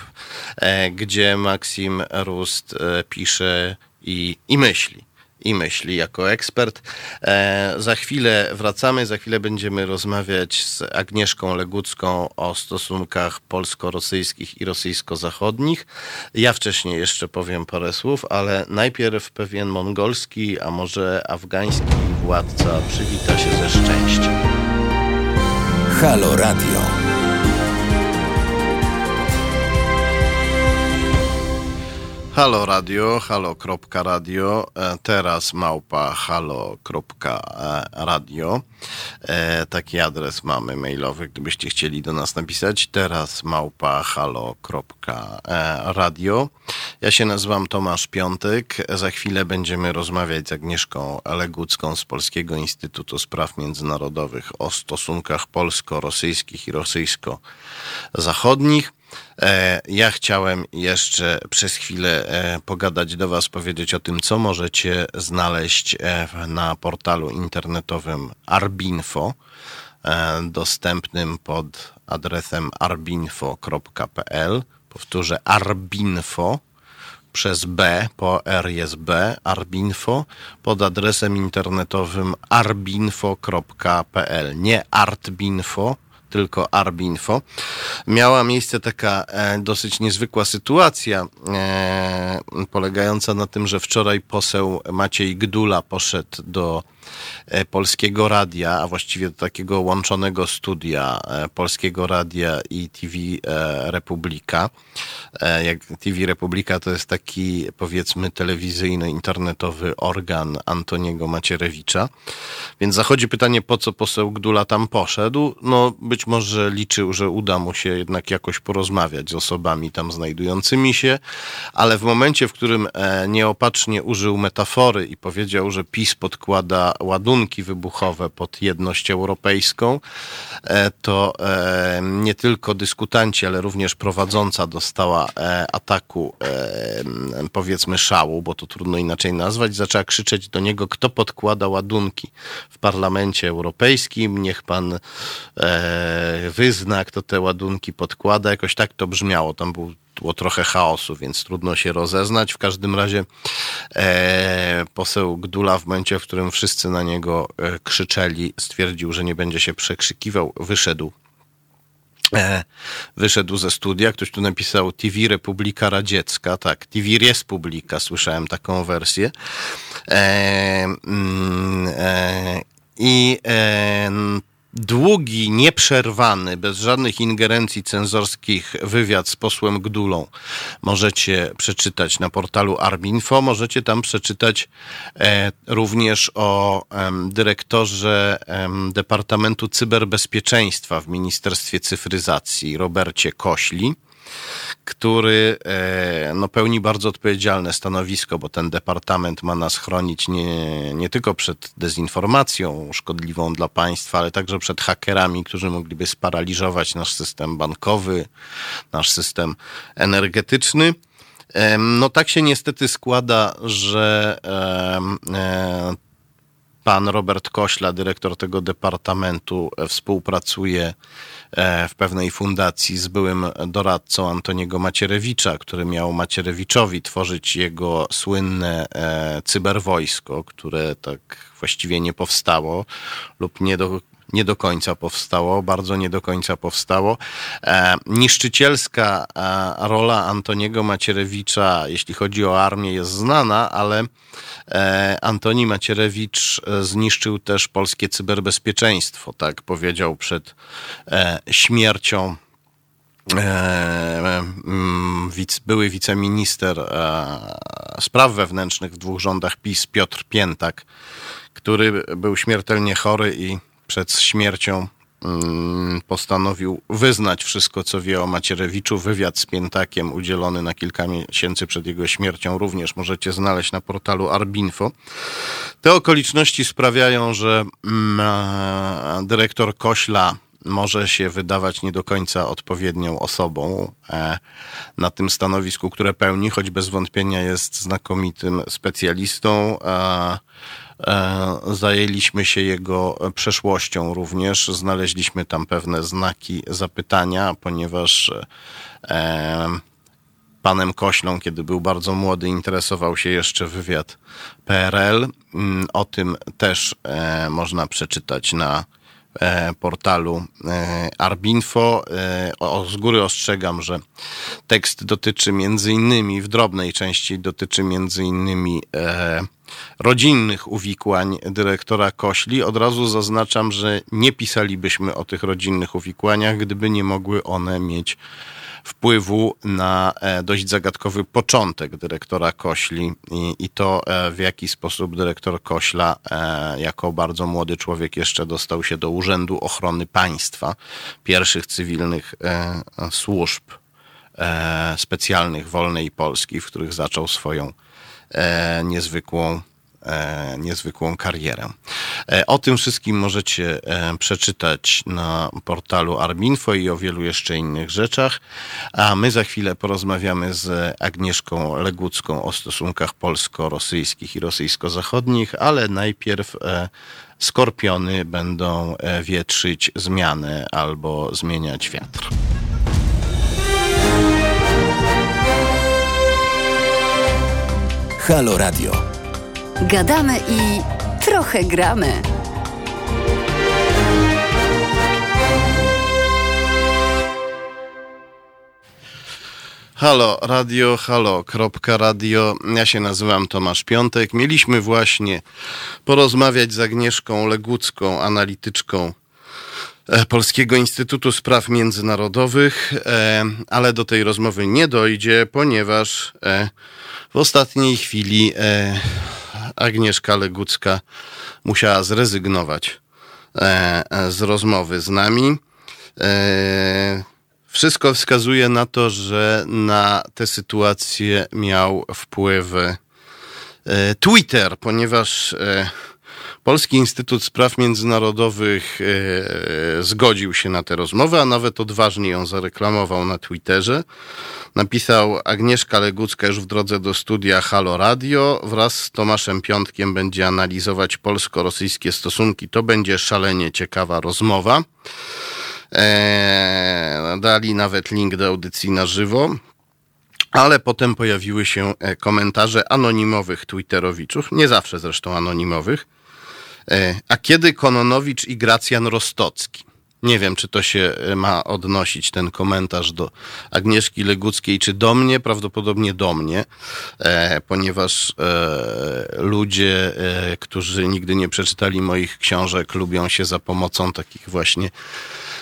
E, gdzie Maksim Rust pisze i, i myśli i myśli jako ekspert. E, za chwilę wracamy, za chwilę będziemy rozmawiać z Agnieszką Legucką o stosunkach polsko-rosyjskich i rosyjsko-zachodnich. Ja wcześniej jeszcze powiem parę słów, ale najpierw pewien mongolski, a może afgański władca przywita się ze szczęściem. Halo Radio. Halo Radio, halo.radio, e, teraz małpa halo.radio. E, taki adres mamy mailowy, gdybyście chcieli do nas napisać. Teraz małpa halo.radio. Ja się nazywam Tomasz Piątek. Za chwilę będziemy rozmawiać z Agnieszką Legucką z Polskiego Instytutu Spraw Międzynarodowych o stosunkach polsko-rosyjskich i rosyjsko-zachodnich. E, ja chciałem jeszcze przez chwilę e, pogadać do Was, powiedzieć o tym, co możecie znaleźć e, na portalu internetowym Arbinfo, dostępnym pod adresem arbinfo.pl. Powtórzę, Arbinfo przez B, po R jest B, Arbinfo, pod adresem internetowym arbinfo.pl. Nie Artbinfo, tylko Arbinfo. Miała miejsce taka e, dosyć niezwykła sytuacja, e, polegająca na tym, że wczoraj poseł Maciej Gdula poszedł do Polskiego Radia, a właściwie do takiego łączonego studia e, Polskiego Radia i TV e, Republika. Jak TV Republika to jest taki powiedzmy telewizyjny, internetowy organ Antoniego Macierewicza. Więc zachodzi pytanie, po co poseł Gdula tam poszedł? No być może liczył, że uda mu się jednak jakoś porozmawiać z osobami tam znajdującymi się, ale w momencie, w którym nieopatrznie użył metafory i powiedział, że PiS podkłada ładunki wybuchowe pod jedność europejską, e, to e, nie tylko dyskutanci, ale również prowadząca dostała e, ataku, powiedzmy, szału, bo to trudno inaczej nazwać, zaczęła krzyczeć do niego, kto podkłada ładunki w parlamencie europejskim, niech pan wyzna, kto te ładunki podkłada. Jakoś tak to brzmiało. Tam był było trochę chaosu, więc trudno się rozeznać. W każdym razie e, poseł Gdula w momencie, w którym wszyscy na niego e, krzyczeli, stwierdził, że nie będzie się przekrzykiwał, wyszedł E, wyszedł ze studia, ktoś tu napisał TV Republika Radziecka, tak, TV Republika, słyszałem taką wersję. E, mm, e, I e, długi, nieprzerwany, bez żadnych ingerencji cenzorskich wywiad z posłem Gdulą możecie przeczytać na portalu Arbinfo. Możecie tam przeczytać e, również o e, dyrektorze e, Departamentu Cyberbezpieczeństwa w Ministerstwie Cyfryzacji, Robercie Kośli który e, no, pełni bardzo odpowiedzialne stanowisko, bo ten departament ma nas chronić nie, nie tylko przed dezinformacją szkodliwą dla państwa, ale także przed hakerami, którzy mogliby sparaliżować nasz system bankowy, nasz system energetyczny. No tak się niestety składa, że e, pan Robert Kośla, dyrektor tego departamentu, współpracuje w pewnej fundacji z byłym doradcą Antoniego Macierewicza, który miał Macierewiczowi tworzyć jego słynne cyberwojsko, które tak właściwie nie powstało lub nie do nie do końca powstało, bardzo nie do końca powstało. E, niszczycielska e, rola Antoniego Macierewicza, jeśli chodzi o armię, jest znana, ale e, Antoni Macierewicz e, zniszczył też polskie cyberbezpieczeństwo, tak powiedział przed e, śmiercią e, mm, były wiceminister spraw wewnętrznych w dwóch rządach PiS, Piotr Piętak, który był śmiertelnie chory i przed śmiercią mm, postanowił wyznać wszystko, co wie o Macierewiczu. Wywiad z Piętakiem udzielony na kilka miesięcy przed jego śmiercią również możecie znaleźć na portalu Arbinfo. Te okoliczności sprawiają, że mm, dyrektor Kośla może się wydawać nie do końca odpowiednią osobą e, na tym stanowisku, które pełni, choć bez wątpienia jest znakomitym specjalistą. E, zajęliśmy się jego przeszłością również. Znaleźliśmy tam pewne znaki zapytania, ponieważ e, panem Koślą, kiedy był bardzo młody, interesował się jeszcze wywiad PRL. Mm, o tym też e, można przeczytać na portalu Arbinfo. Z góry ostrzegam, że tekst dotyczy między innymi, w drobnej części dotyczy między innymi rodzinnych uwikłań dyrektora Kośli. Od razu zaznaczam, że nie pisalibyśmy o tych rodzinnych uwikłaniach, gdyby nie mogły one mieć wpływu na e, dość zagadkowy początek dyrektora Kośli i, i, to, e, w jaki sposób dyrektor Kośla, e, jako bardzo młody człowiek, jeszcze dostał się do Urzędu Ochrony Państwa, pierwszych cywilnych służb specjalnych wolnej Polski, w których zaczął swoją niezwykłą niezwykłą karierę. E, o tym wszystkim możecie e, przeczytać na portalu Arbinfo i o wielu jeszcze innych rzeczach. A my za chwilę porozmawiamy z Agnieszką Legucką o stosunkach polsko-rosyjskich i rosyjsko-zachodnich, ale najpierw skorpiony będą wietrzyć zmiany albo zmieniać wiatr. Halo Radio. Gadamy i trochę gramy. Halo, radio, halo, kropka radio. Ja się nazywam Tomasz Piątek. Mieliśmy właśnie porozmawiać z Agnieszką Legucką, analityczką e, Polskiego Instytutu Spraw Międzynarodowych, e, ale do tej rozmowy nie dojdzie, ponieważ e, w ostatniej chwili Agnieszka Legucka musiała zrezygnować e, z rozmowy z nami. E, wszystko wskazuje na to, że na tę sytuację miał wpływ e, Twitter, ponieważ e, Polski Instytut Spraw Międzynarodowych e, zgodził się na tę rozmowę, a nawet odważnie ją zareklamował na Twitterze. Napisał Agnieszka Legucka już w drodze do studia Halo Radio. Wraz z Tomaszem Piątkiem będzie analizować polsko-rosyjskie stosunki. To będzie szalenie ciekawa rozmowa. Eee, dali nawet link do audycji na żywo. Ale potem pojawiły się e, komentarze anonimowych Twitterowiczów, nie zawsze zresztą anonimowych. E, a kiedy Kononowicz i Gracjan Rostocki? Nie wiem, czy to się e, ma odnosić ten komentarz do Agnieszki Leguckiej, czy do mnie, prawdopodobnie do mnie, e, ponieważ e, ludzie, e, którzy nigdy nie przeczytali moich książek, lubią się za pomocą takich właśnie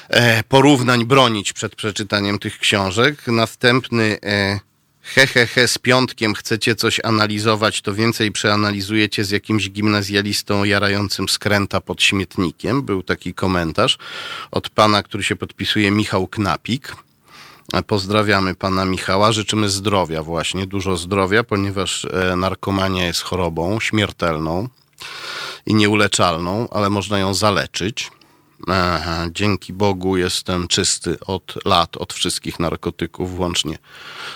e, porównań bronić przed przeczytaniem tych książek. Następny he, he, he, z piątkiem chcecie coś analizować, to więcej przeanalizujecie z jakimś gimnazjalistą jarającym skręta pod śmietnikiem. Był taki komentarz od pana, który się podpisuje Michał Knapik. Pozdrawiamy pana Michała, życzymy zdrowia właśnie, dużo zdrowia, ponieważ e, narkomania jest chorobą śmiertelną i nieuleczalną, ale można ją zaleczyć. Aha, dzięki Bogu jestem czysty od lat, od wszystkich narkotyków, włącznie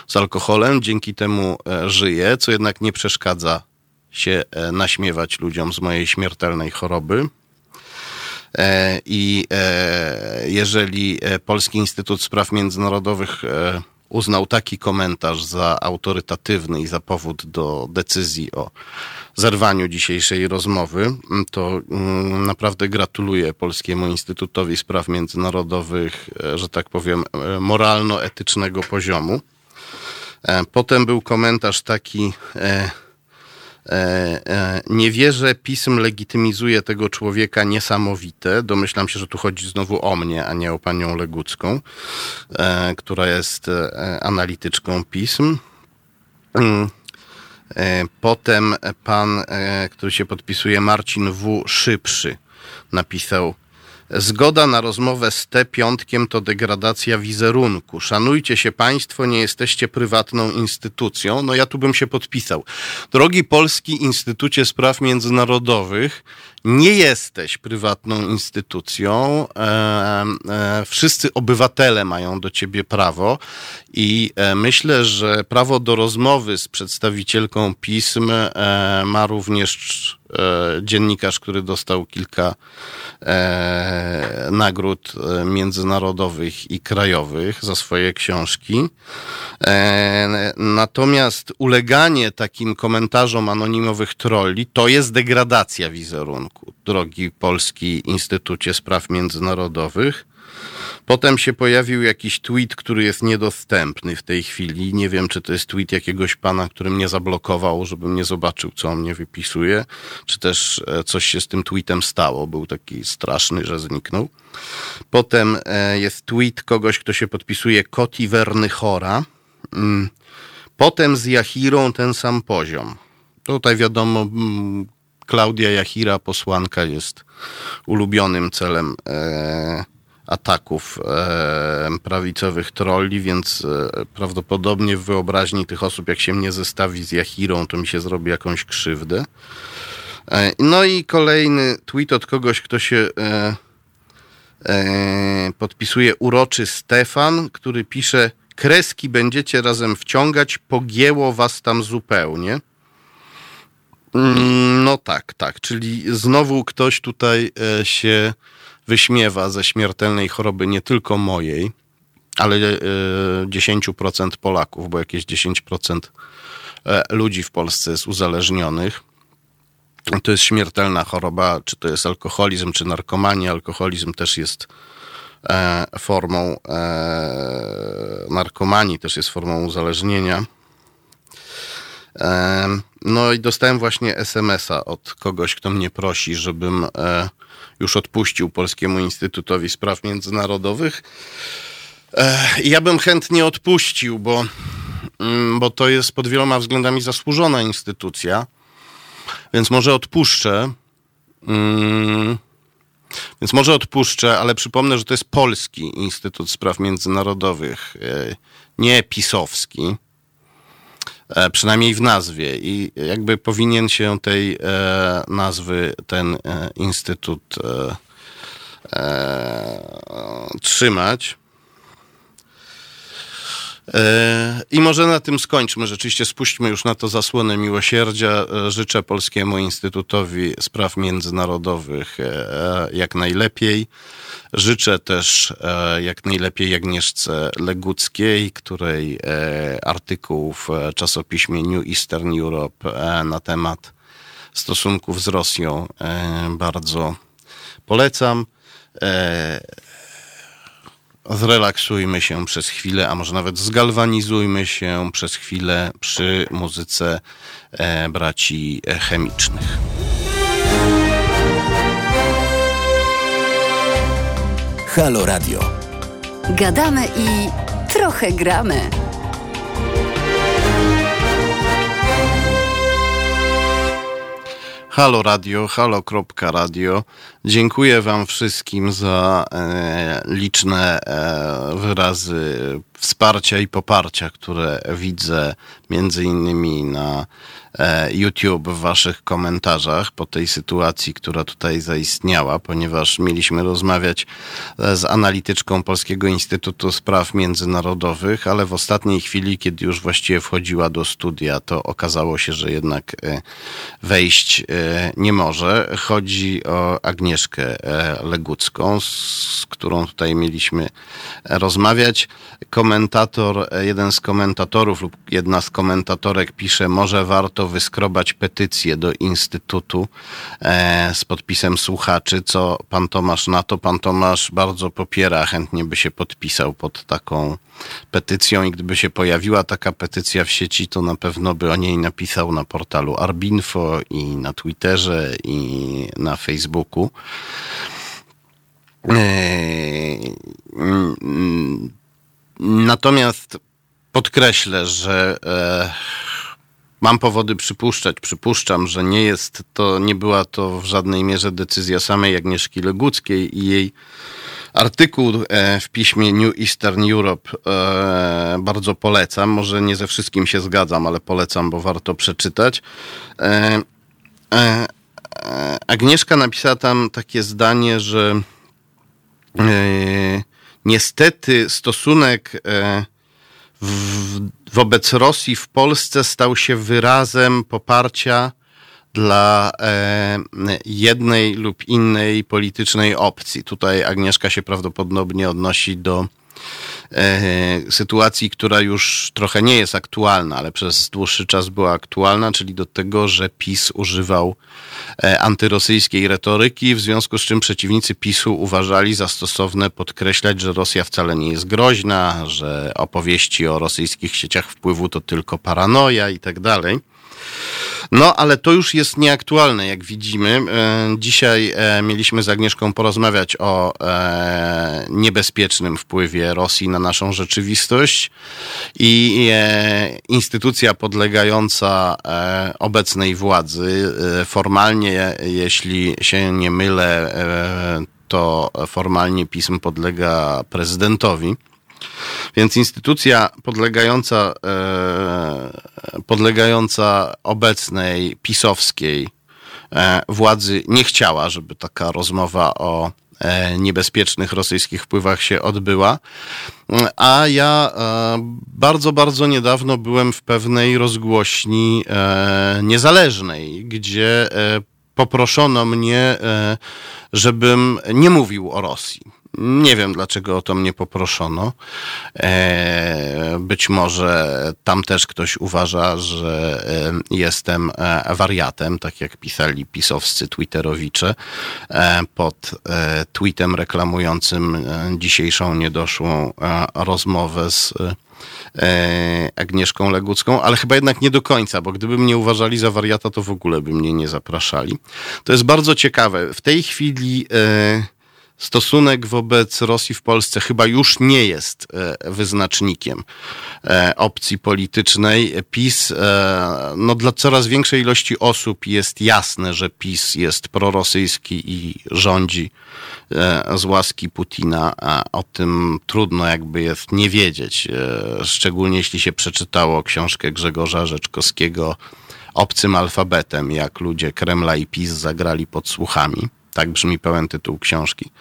z alkoholem. Dzięki temu e, żyję, co jednak nie przeszkadza się e, naśmiewać ludziom z mojej śmiertelnej choroby. E, I jeżeli Polski Instytut Spraw Międzynarodowych uznał taki komentarz za autorytatywny i za powód do decyzji o zerwaniu dzisiejszej rozmowy, m, to mm, naprawdę gratuluję Polskiemu Instytutowi Spraw Międzynarodowych, e, że tak powiem, e, moralno-etycznego poziomu. E, Potem był komentarz taki. E, e, nie wierzę, pism legitymizuje tego człowieka niesamowite. Domyślam się, że tu chodzi znowu o mnie, a nie o panią Legucką, e, która jest analityczką pism. Mm. Potem pan, który się podpisuje, Marcin W. Szybszy, napisał Zgoda na rozmowę z T piątkiem to degradacja wizerunku. Szanujcie się państwo, nie jesteście prywatną instytucją. No ja tu bym się podpisał. Drogi Polski Instytucie Spraw Międzynarodowych, nie jesteś prywatną instytucją. E, e, wszyscy obywatele mają do ciebie prawo i e, myślę, że prawo do rozmowy z przedstawicielką pism ma również dziennikarz, który dostał kilka nagród międzynarodowych i krajowych za swoje książki. Natomiast uleganie takim komentarzom anonimowych trolli to jest degradacja wizerunku, drogi Polski Instytucie Spraw Międzynarodowych. Potem się pojawił jakiś tweet, który jest niedostępny w tej chwili. Nie wiem, czy to jest tweet jakiegoś pana, który mnie zablokował, żebym nie zobaczył, co on mnie wypisuje, czy też e, coś się z tym tweetem stało. Był taki straszny, że zniknął. Potem e, jest tweet kogoś, kto się podpisuje Koti Wernychora. Mm. Potem z Jahirą ten sam poziom. Tutaj wiadomo, mm, Klaudia Jahira, posłanka, jest ulubionym celem e, ataków e, prawicowych trolli, więc e, prawdopodobnie w wyobraźni tych osób, jak się mnie zestawi z Jahirą, to mi się zrobi jakąś krzywdę. E, no i kolejny tweet od kogoś, kto się e, e, podpisuje uroczy Stefan, który pisze kreski będziecie razem wciągać, pogięło was tam zupełnie. Mm, No tak, tak, czyli znowu ktoś tutaj e, się wyśmiewa ze śmiertelnej choroby nie tylko mojej, ale e, 10% Polaków, bo jakieś 10% e, ludzi w Polsce jest uzależnionych. To jest śmiertelna choroba, czy to jest alkoholizm, czy narkomania. Alkoholizm też jest e, formą e, narkomanii, też jest formą uzależnienia. No i dostałem właśnie SMS-a od kogoś, kto mnie prosi, żebym e, już odpuścił Polskiemu Instytutowi Spraw Międzynarodowych. E, Ja bym chętnie odpuścił, bo, mm, bo to jest pod wieloma względami zasłużona instytucja, więc może odpuszczę. Mm, Więc może odpuszczę, ale przypomnę, że to jest Polski Instytut Spraw Międzynarodowych, e, nie pisowski przynajmniej w nazwie i jakby powinien się tej e, nazwy ten e, instytut e, e, trzymać. E, I może na tym skończmy. Rzeczywiście spuśćmy już na to zasłonę miłosierdzia. E, Życzę Polskiemu Instytutowi Spraw Międzynarodowych e, jak najlepiej. Życzę też e, jak najlepiej Agnieszce Leguckiej, której e, artykuł w czasopiśmie New Eastern Europe e, na temat stosunków z Rosją bardzo polecam. Zrelaksujmy się przez chwilę, a może nawet zgalwanizujmy się przez chwilę przy muzyce braci chemicznych. Halo Radio. Gadamy i trochę gramy. Halo Radio, halo.radio. Dziękuję Wam wszystkim za e, liczne e, wyrazy wsparcia i poparcia, które widzę między innymi na e, YouTube w Waszych komentarzach po tej sytuacji, która tutaj zaistniała, ponieważ mieliśmy rozmawiać z analityczką Polskiego Instytutu Spraw Międzynarodowych, ale w ostatniej chwili, kiedy już właściwie wchodziła do studia, to okazało się, że jednak wejść nie może. Chodzi o Agnieszkę e, Legucką, z którą tutaj mieliśmy rozmawiać. Komentator, e, jeden z komentatorów lub jedna z komentatorek pisze, może warto wyskrobać petycję do Instytutu e, z podpisem słuchaczy. Co pan Tomasz na to? Pan Tomasz bardzo popiera, chętnie by się podpisał pod taką petycją i gdyby się pojawiła taka petycja w sieci, to na pewno by o niej napisał na portalu Arbinfo i na Twitterze i na Facebooku. Eee, mm, Natomiast podkreślę, że e, mam powody przypuszczać, przypuszczam, że nie jest to, nie była to w żadnej mierze decyzja samej Agnieszki Leguckiej i jej artykuł e, w piśmie New Eastern Europe e, bardzo polecam. Może nie ze wszystkim się zgadzam, ale polecam, bo warto przeczytać. E, Agnieszka napisała tam takie zdanie, że niestety stosunek wobec Rosji w Polsce stał się wyrazem poparcia dla e, jednej lub innej politycznej opcji. Tutaj Agnieszka się prawdopodobnie odnosi do e, sytuacji, która już trochę nie jest aktualna, ale przez dłuższy czas była aktualna, czyli do tego, że PiS używał e, antyrosyjskiej retoryki, w związku z czym przeciwnicy PiSu uważali za stosowne podkreślać, że Rosja wcale nie jest groźna, że opowieści o rosyjskich sieciach wpływu to tylko paranoja i tak dalej. No, ale to już jest nieaktualne, jak widzimy. E, Dzisiaj e, mieliśmy z Agnieszką porozmawiać o e, niebezpiecznym wpływie Rosji na naszą rzeczywistość i instytucja podlegająca obecnej władzy, formalnie, jeśli się nie mylę, to formalnie pism podlega prezydentowi. Więc instytucja podlegająca, e, podlegająca obecnej pisowskiej e, władzy nie chciała, żeby taka rozmowa o e, niebezpiecznych rosyjskich wpływach się odbyła. A ja bardzo, bardzo niedawno byłem w pewnej rozgłośni niezależnej, gdzie poproszono mnie, żebym nie mówił o Rosji. Nie wiem, dlaczego o to mnie poproszono. E, Być może tam też ktoś uważa, że e, jestem e, wariatem, tak jak pisali pisowscy twitterowicze pod tweetem reklamującym dzisiejszą niedoszłą rozmowę z Agnieszką Legucką, ale chyba jednak nie do końca, bo gdyby mnie uważali za wariata, to w ogóle by mnie nie zapraszali. To jest bardzo ciekawe. W tej chwili e, stosunek wobec Rosji w Polsce chyba już nie jest e, wyznacznikiem e, opcji politycznej. PiS, e, no dla coraz większej ilości osób jest jasne, że PiS jest prorosyjski i rządzi z łaski Putina, o tym trudno jakby jest nie wiedzieć, szczególnie jeśli się przeczytało książkę Grzegorza Rzeczkowskiego Obcym alfabetem, jak ludzie Kremla i PiS zagrali pod słuchami. Tak brzmi pełen tytuł książki.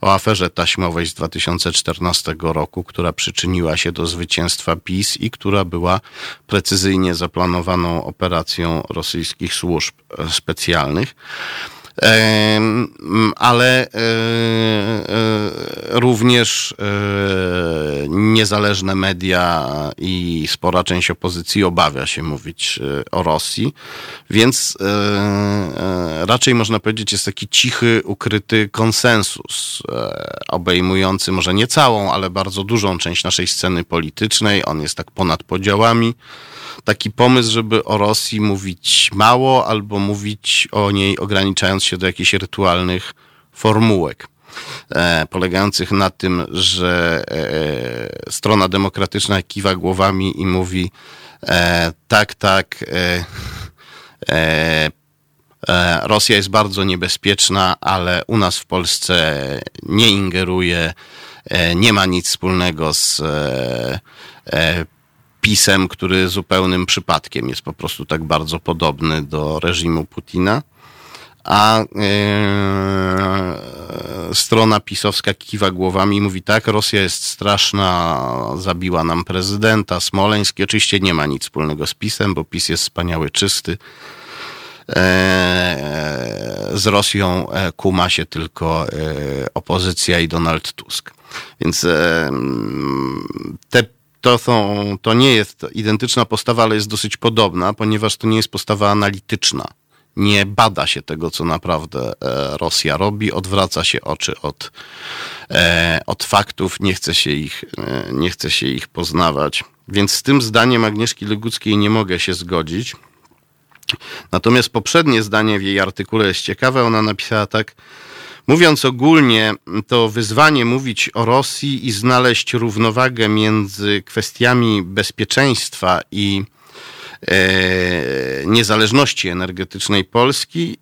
O aferze taśmowej z 2014 roku, która przyczyniła się do zwycięstwa PiS i która była precyzyjnie zaplanowaną operacją rosyjskich służb e, specjalnych. Ale e, e, również e, niezależne media i spora część opozycji obawia się mówić o Rosji, więc raczej można powiedzieć jest taki cichy, ukryty konsensus obejmujący może nie całą, ale bardzo dużą część naszej sceny politycznej. On jest tak ponad podziałami taki pomysł, żeby o Rosji mówić mało albo mówić o niej ograniczając się do jakichś rytualnych formułek. E, polegających na tym, że e, strona demokratyczna kiwa głowami i mówi e, tak, tak, e, e, E, Rosja jest bardzo niebezpieczna, ale u nas w Polsce nie ingeruje, e, nie ma nic wspólnego z e, pisem, który zupełnym przypadkiem jest po prostu tak bardzo podobny do reżimu Putina. A strona pisowska kiwa głowami i mówi tak, Rosja jest straszna, zabiła nam prezydenta, Smoleński. Oczywiście nie ma nic wspólnego z pisem, bo PiS jest wspaniały, czysty. E, z Rosją e, kuma się tylko opozycja i Donald Tusk. Więc te, to, są, to nie jest identyczna postawa, ale jest dosyć podobna, ponieważ to nie jest postawa analityczna. Nie bada się tego, co naprawdę Rosja robi, odwraca się oczy od, od faktów, nie chce, się ich, nie chce się ich poznawać. Więc z tym zdaniem Agnieszki Leguckiej nie mogę się zgodzić. Natomiast poprzednie zdanie w jej artykule jest ciekawe. Ona napisała tak. Mówiąc ogólnie, to wyzwanie mówić o Rosji i znaleźć równowagę między kwestiami bezpieczeństwa i e, niezależności energetycznej Polski,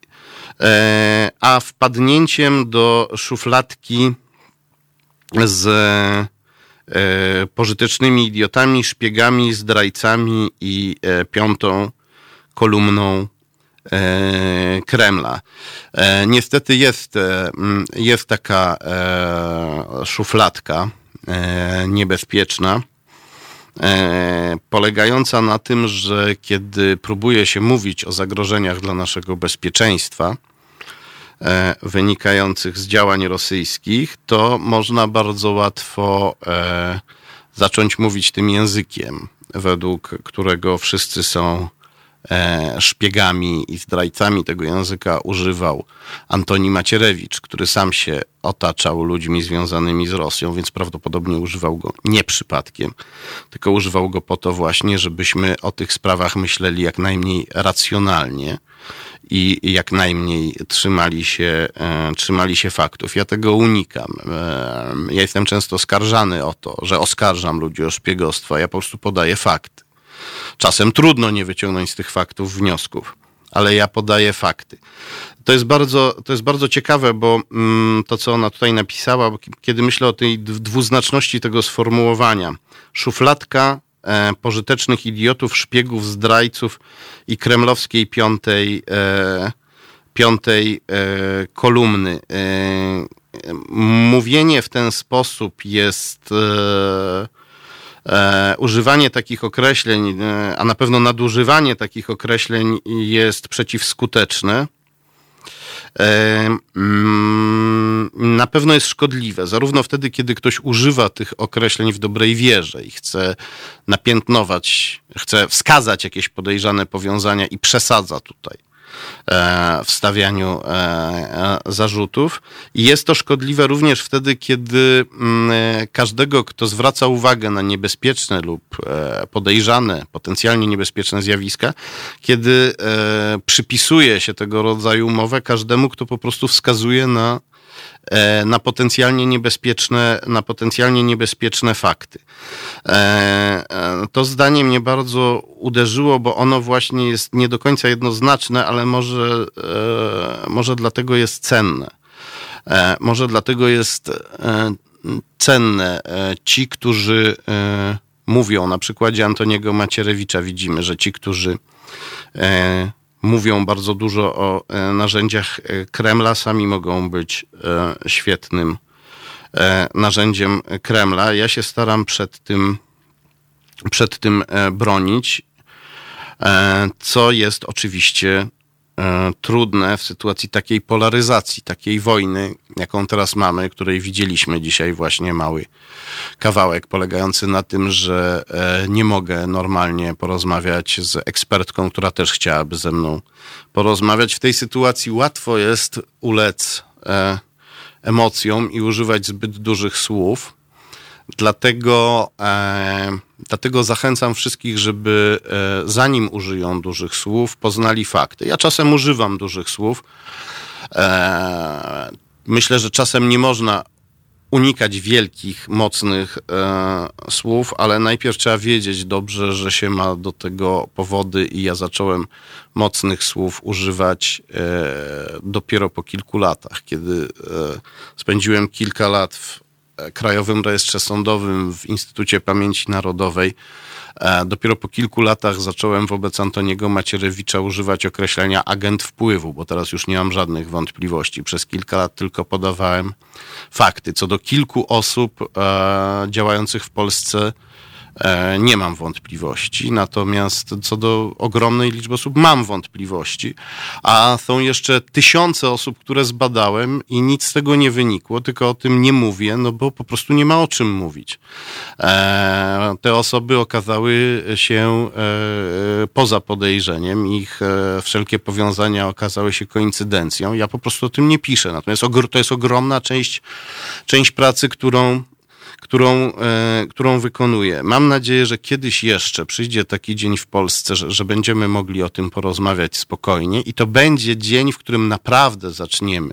e, a wpadnięciem do szufladki z e, pożytecznymi idiotami, szpiegami, zdrajcami i e, piątą kolumną e, Kremla. E, niestety jest, e, jest taka szufladka niebezpieczna, polegająca na tym, że kiedy próbuje się mówić o zagrożeniach dla naszego bezpieczeństwa, wynikających z działań rosyjskich, to można bardzo łatwo zacząć mówić tym językiem, według którego wszyscy są E, szpiegami i zdrajcami tego języka używał Antoni Macierewicz, który sam się otaczał ludźmi związanymi z Rosją, więc prawdopodobnie używał go nie przypadkiem, tylko używał go po to właśnie, żebyśmy o tych sprawach myśleli jak najmniej racjonalnie i jak najmniej trzymali się, e, trzymali się faktów. Ja tego unikam. E, ja jestem często oskarżany o to, że oskarżam ludzi o szpiegostwo. Ja po prostu podaję fakty. Czasem trudno nie wyciągnąć z tych faktów wniosków, ale ja podaję fakty. To jest bardzo, to jest bardzo ciekawe, bo mm, to, co ona tutaj napisała, kiedy myślę o tej dwuznaczności tego sformułowania, szufladka e, pożytecznych idiotów, szpiegów, zdrajców i kremlowskiej piątej, e, piątej e, kolumny. Mówienie w ten sposób jest e, używanie takich określeń, e, a na pewno nadużywanie takich określeń jest przeciwskuteczne. E, mm, na pewno jest szkodliwe, zarówno wtedy, kiedy ktoś używa tych określeń w dobrej wierze i chce napiętnować, chce wskazać jakieś podejrzane powiązania i przesadza tutaj w stawianiu e, e, zarzutów. I jest to szkodliwe również wtedy, kiedy mm, każdego, kto zwraca uwagę na niebezpieczne lub podejrzane, potencjalnie niebezpieczne zjawiska, kiedy przypisuje się tego rodzaju mowę każdemu, kto po prostu wskazuje na E, na potencjalnie niebezpieczne, na potencjalnie niebezpieczne fakty. E, e, to zdanie mnie bardzo uderzyło, bo ono właśnie jest nie do końca jednoznaczne, ale może, może dlatego jest cenne. Może dlatego jest cenne. Ci, którzy mówią, na przykładzie Antoniego Macierewicza widzimy, że ci, którzy mówią bardzo dużo o e, narzędziach e, Kremla, sami mogą być e, świetnym narzędziem Kremla. Ja się staram przed tym, przed tym bronić, co jest oczywiście trudne w sytuacji takiej polaryzacji, takiej wojny, jaką teraz mamy, której widzieliśmy dzisiaj właśnie mały kawałek polegający na tym, że e, nie mogę normalnie porozmawiać z ekspertką, która też chciałaby ze mną porozmawiać. W tej sytuacji łatwo jest ulec e, emocjom i używać zbyt dużych słów. Dlatego, e, dlatego zachęcam wszystkich, żeby e, zanim użyją dużych słów, poznali fakty. Ja czasem używam dużych słów. E, myślę, że czasem nie można unikać wielkich, mocnych e, słów, ale najpierw trzeba wiedzieć dobrze, że się ma do tego powody i ja zacząłem mocnych słów używać dopiero po kilku latach, kiedy spędziłem kilka lat w Krajowym Rejestrze Sądowym w Instytucie Pamięci Narodowej. E, Dopiero po kilku latach zacząłem wobec Antoniego Macierewicza używać określenia agent wpływu, bo teraz już nie mam żadnych wątpliwości. Przez kilka lat tylko podawałem fakty. Co do kilku osób e, działających w Polsce, e, nie mam wątpliwości, natomiast co do ogromnej liczby osób mam wątpliwości, a są jeszcze tysiące osób, które zbadałem i nic z tego nie wynikło, tylko o tym nie mówię, no bo po prostu nie ma o czym mówić. E, te osoby okazały się e, poza podejrzeniem, ich e, wszelkie powiązania okazały się koincydencją. Ja po prostu o tym nie piszę, natomiast to jest ogromna część, część pracy, którą którą, e, którą wykonuję. Mam nadzieję, że kiedyś jeszcze przyjdzie taki dzień w Polsce, że, że będziemy mogli o tym porozmawiać spokojnie i to będzie dzień, w którym naprawdę zaczniemy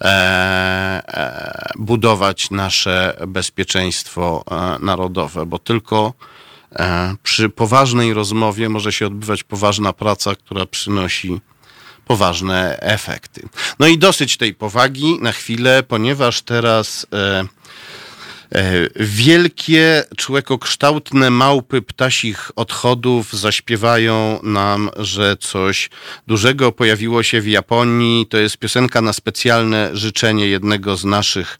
e, e, budować nasze bezpieczeństwo narodowe, bo tylko przy poważnej rozmowie może się odbywać poważna praca, która przynosi poważne efekty. No i dosyć tej powagi na chwilę, ponieważ teraz Wielkie, człekokształtne małpy ptasich odchodów zaśpiewają nam, że coś dużego pojawiło się w Japonii. To jest piosenka na specjalne życzenie jednego z naszych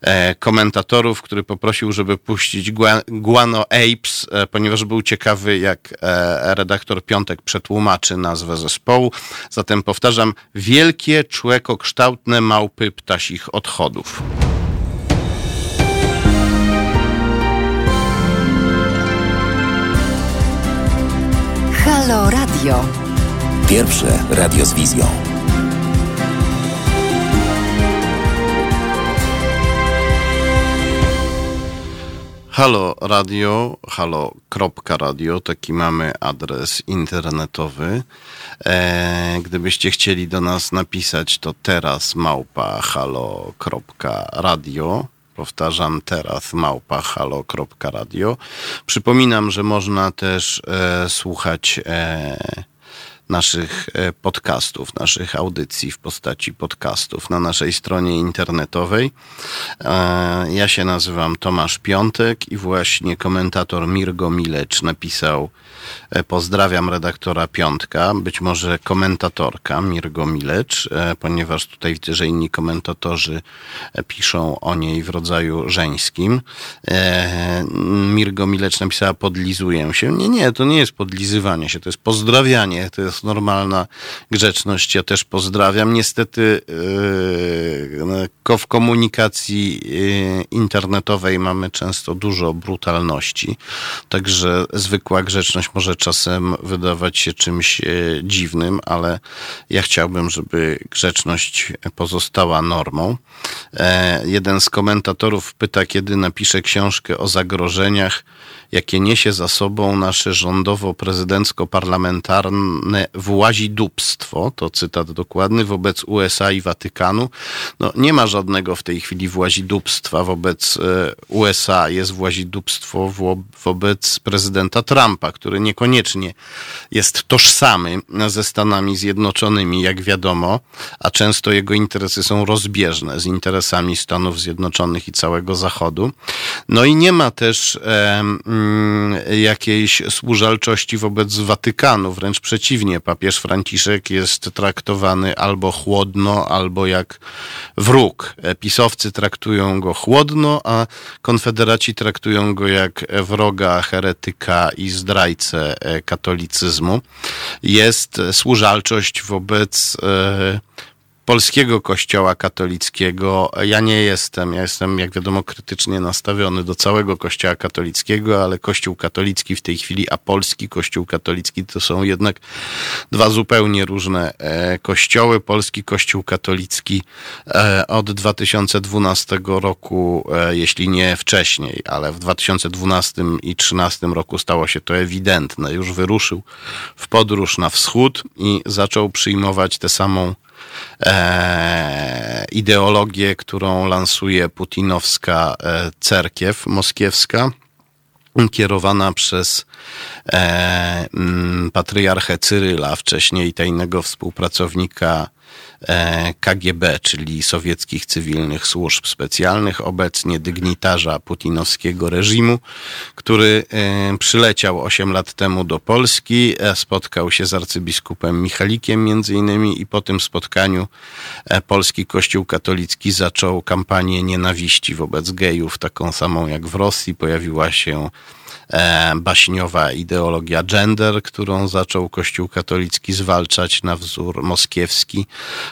e, komentatorów, który poprosił, żeby puścić Gua- Guano Apes, e, ponieważ był ciekawy, jak e, redaktor Piątek przetłumaczy nazwę zespołu. Zatem powtarzam, wielkie, człekokształtne małpy ptasich odchodów. Halo Radio. Pierwsze radio z wizją. Halo Radio, halo.radio, taki mamy adres internetowy. E, gdybyście chcieli do nas napisać, to teraz małpa halo.radio. Powtarzam teraz małpa halo.radio. Przypominam, że można też e, słuchać e, naszych e, podcastów, naszych audycji w postaci podcastów na naszej stronie internetowej. E, Ja się nazywam Tomasz Piątek i właśnie komentator Mirgo Milecz napisał e, pozdrawiam redaktora Piątka, być może komentatorka Mirgo Milecz, ponieważ tutaj widzę, że inni komentatorzy piszą o niej w rodzaju żeńskim. Mirgo Milecz napisała podlizuję się. Nie, nie, to nie jest podlizywanie się, to jest pozdrawianie, to jest normalna grzeczność. Ja też pozdrawiam. Niestety yy, ko- w komunikacji yy, internetowej mamy często dużo brutalności, także zwykła grzeczność może czasem wydawać się czymś yy, dziwnym, ale ja chciałbym, żeby grzeczność pozostała normą. E, jeden z komentatorów pyta, kiedy napiszę książkę o zagrożeniach, jakie niesie za sobą nasze rządowo-prezydencko-parlamentarne włazidubstwo, to cytat dokładny, wobec USA i Watykanu. No, nie ma żadnego w tej chwili włazidubstwa wobec e, USA, jest włazidubstwo wo- wobec prezydenta Trumpa, który niekoniecznie jest tożsamy ze Stanami Zjednoczonymi, jak wiadomo, a często jego interesy są rozbieżne z interesami Stanów Zjednoczonych i całego Zachodu. No i nie ma też e, jakiejś służalczości wobec Watykanu, wręcz przeciwnie, papież Franciszek jest traktowany albo chłodno, albo jak wróg. Pisowcy traktują go chłodno, a konfederaci traktują go jak wroga, heretyka i zdrajcę e, katolicyzmu. Jest służalczość wobec e, polskiego kościoła katolickiego. Ja nie jestem, ja jestem, jak wiadomo, krytycznie nastawiony do całego kościoła katolickiego, ale kościół katolicki w tej chwili, a polski kościół katolicki to są jednak dwa zupełnie różne e, kościoły. Polski kościół katolicki e, od 2012 roku, e, jeśli nie wcześniej, ale w 2012 i 2013 roku stało się to ewidentne. Już wyruszył w podróż na wschód i zaczął przyjmować tę samą e, ideologię, którą lansuje putinowska e, cerkiew moskiewska kierowana przez e, m, patriarchę Cyryla, wcześniej tajnego współpracownika KGB, czyli sowieckich cywilnych służb specjalnych, obecnie dygnitarza putinowskiego reżimu, który e, przyleciał 8 lat temu do Polski, e, spotkał się z arcybiskupem Michalikiem między innymi i po tym spotkaniu e, polski kościół katolicki zaczął kampanię nienawiści wobec gejów, taką samą jak w Rosji. Pojawiła się e, baśniowa ideologia gender, którą zaczął Kościół katolicki zwalczać na wzór moskiewski.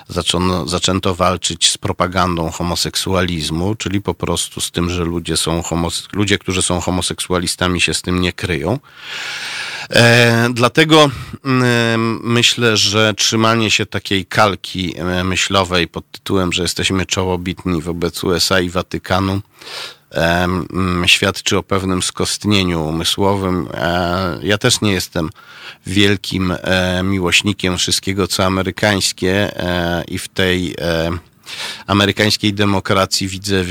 Zaczęto, zaczęto walczyć z propagandą homoseksualizmu, czyli po prostu z tym, że ludzie, są ludzie którzy są homoseksualistami, się z tym nie kryją. E, dlatego mm, myślę, że trzymanie się takiej kalki e, myślowej pod tytułem, że jesteśmy czołobitni wobec USA i Watykanu, świadczy o pewnym skostnieniu umysłowym. E, Ja też nie jestem wielkim e, miłośnikiem wszystkiego, co amerykańskie e, i w tej amerykańskiej demokracji widzę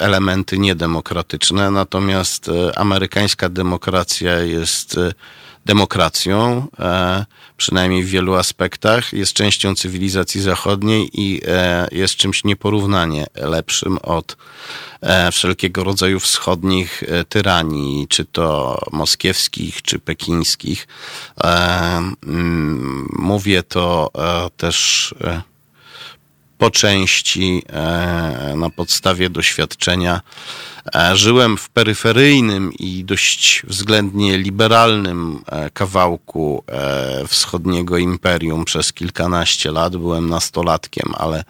elementy niedemokratyczne, natomiast amerykańska demokracja jest demokracją, e, przynajmniej w wielu aspektach, jest częścią cywilizacji zachodniej i e, jest czymś nieporównanie lepszym od e, wszelkiego rodzaju wschodnich tyranii, czy to moskiewskich, czy pekińskich. Mm, Mówię to też po części e, na podstawie doświadczenia. E, Żyłem w peryferyjnym i dość względnie liberalnym e, kawałku wschodniego imperium przez kilkanaście lat. Byłem nastolatkiem, ale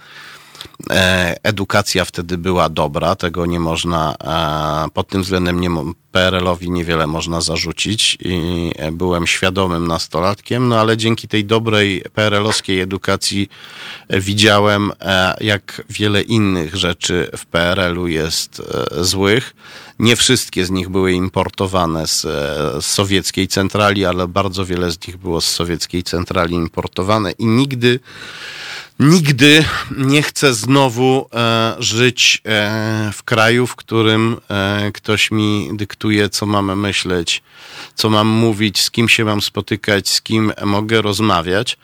edukacja wtedy była dobra, tego nie można, e, pod tym względem nie, PRL-owi niewiele można zarzucić i e, byłem świadomym nastolatkiem, no ale dzięki tej dobrej PRL-owskiej edukacji e, widziałem, e, jak wiele innych rzeczy w PRL-u jest e, złych. Nie wszystkie z nich były importowane z, e, z sowieckiej centrali, ale bardzo wiele z nich było z sowieckiej centrali importowane i nigdy Nigdy nie chcę znowu e, żyć e, w kraju, w którym e, ktoś mi dyktuje, co mamy myśleć, co mam mówić, z kim się mam spotykać, z kim mogę rozmawiać.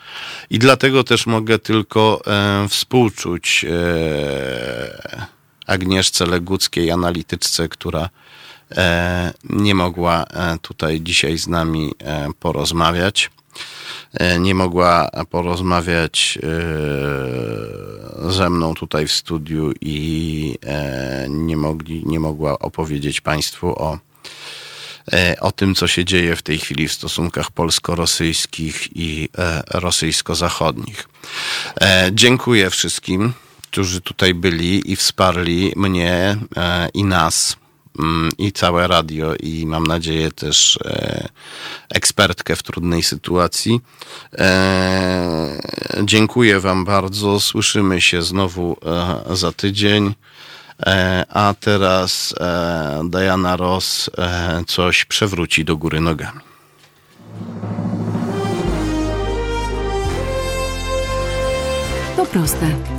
I dlatego też mogę tylko e, współczuć e, Agnieszce Leguckiej, analityczce, która e, nie mogła tutaj dzisiaj z nami porozmawiać nie mogła porozmawiać e, ze mną tutaj w studiu i e, nie, mogli, nie mogła opowiedzieć Państwu o, e, o tym, co się dzieje w tej chwili w stosunkach polsko-rosyjskich i e, rosyjsko-zachodnich. E, Dziękuję wszystkim, którzy tutaj byli i wsparli mnie e, i nas i całe radio i mam nadzieję też e, ekspertkę w trudnej sytuacji. E, dziękuję Wam bardzo. Słyszymy się znowu e, za tydzień. A teraz Diana Ross coś przewróci do góry nogami. To proste.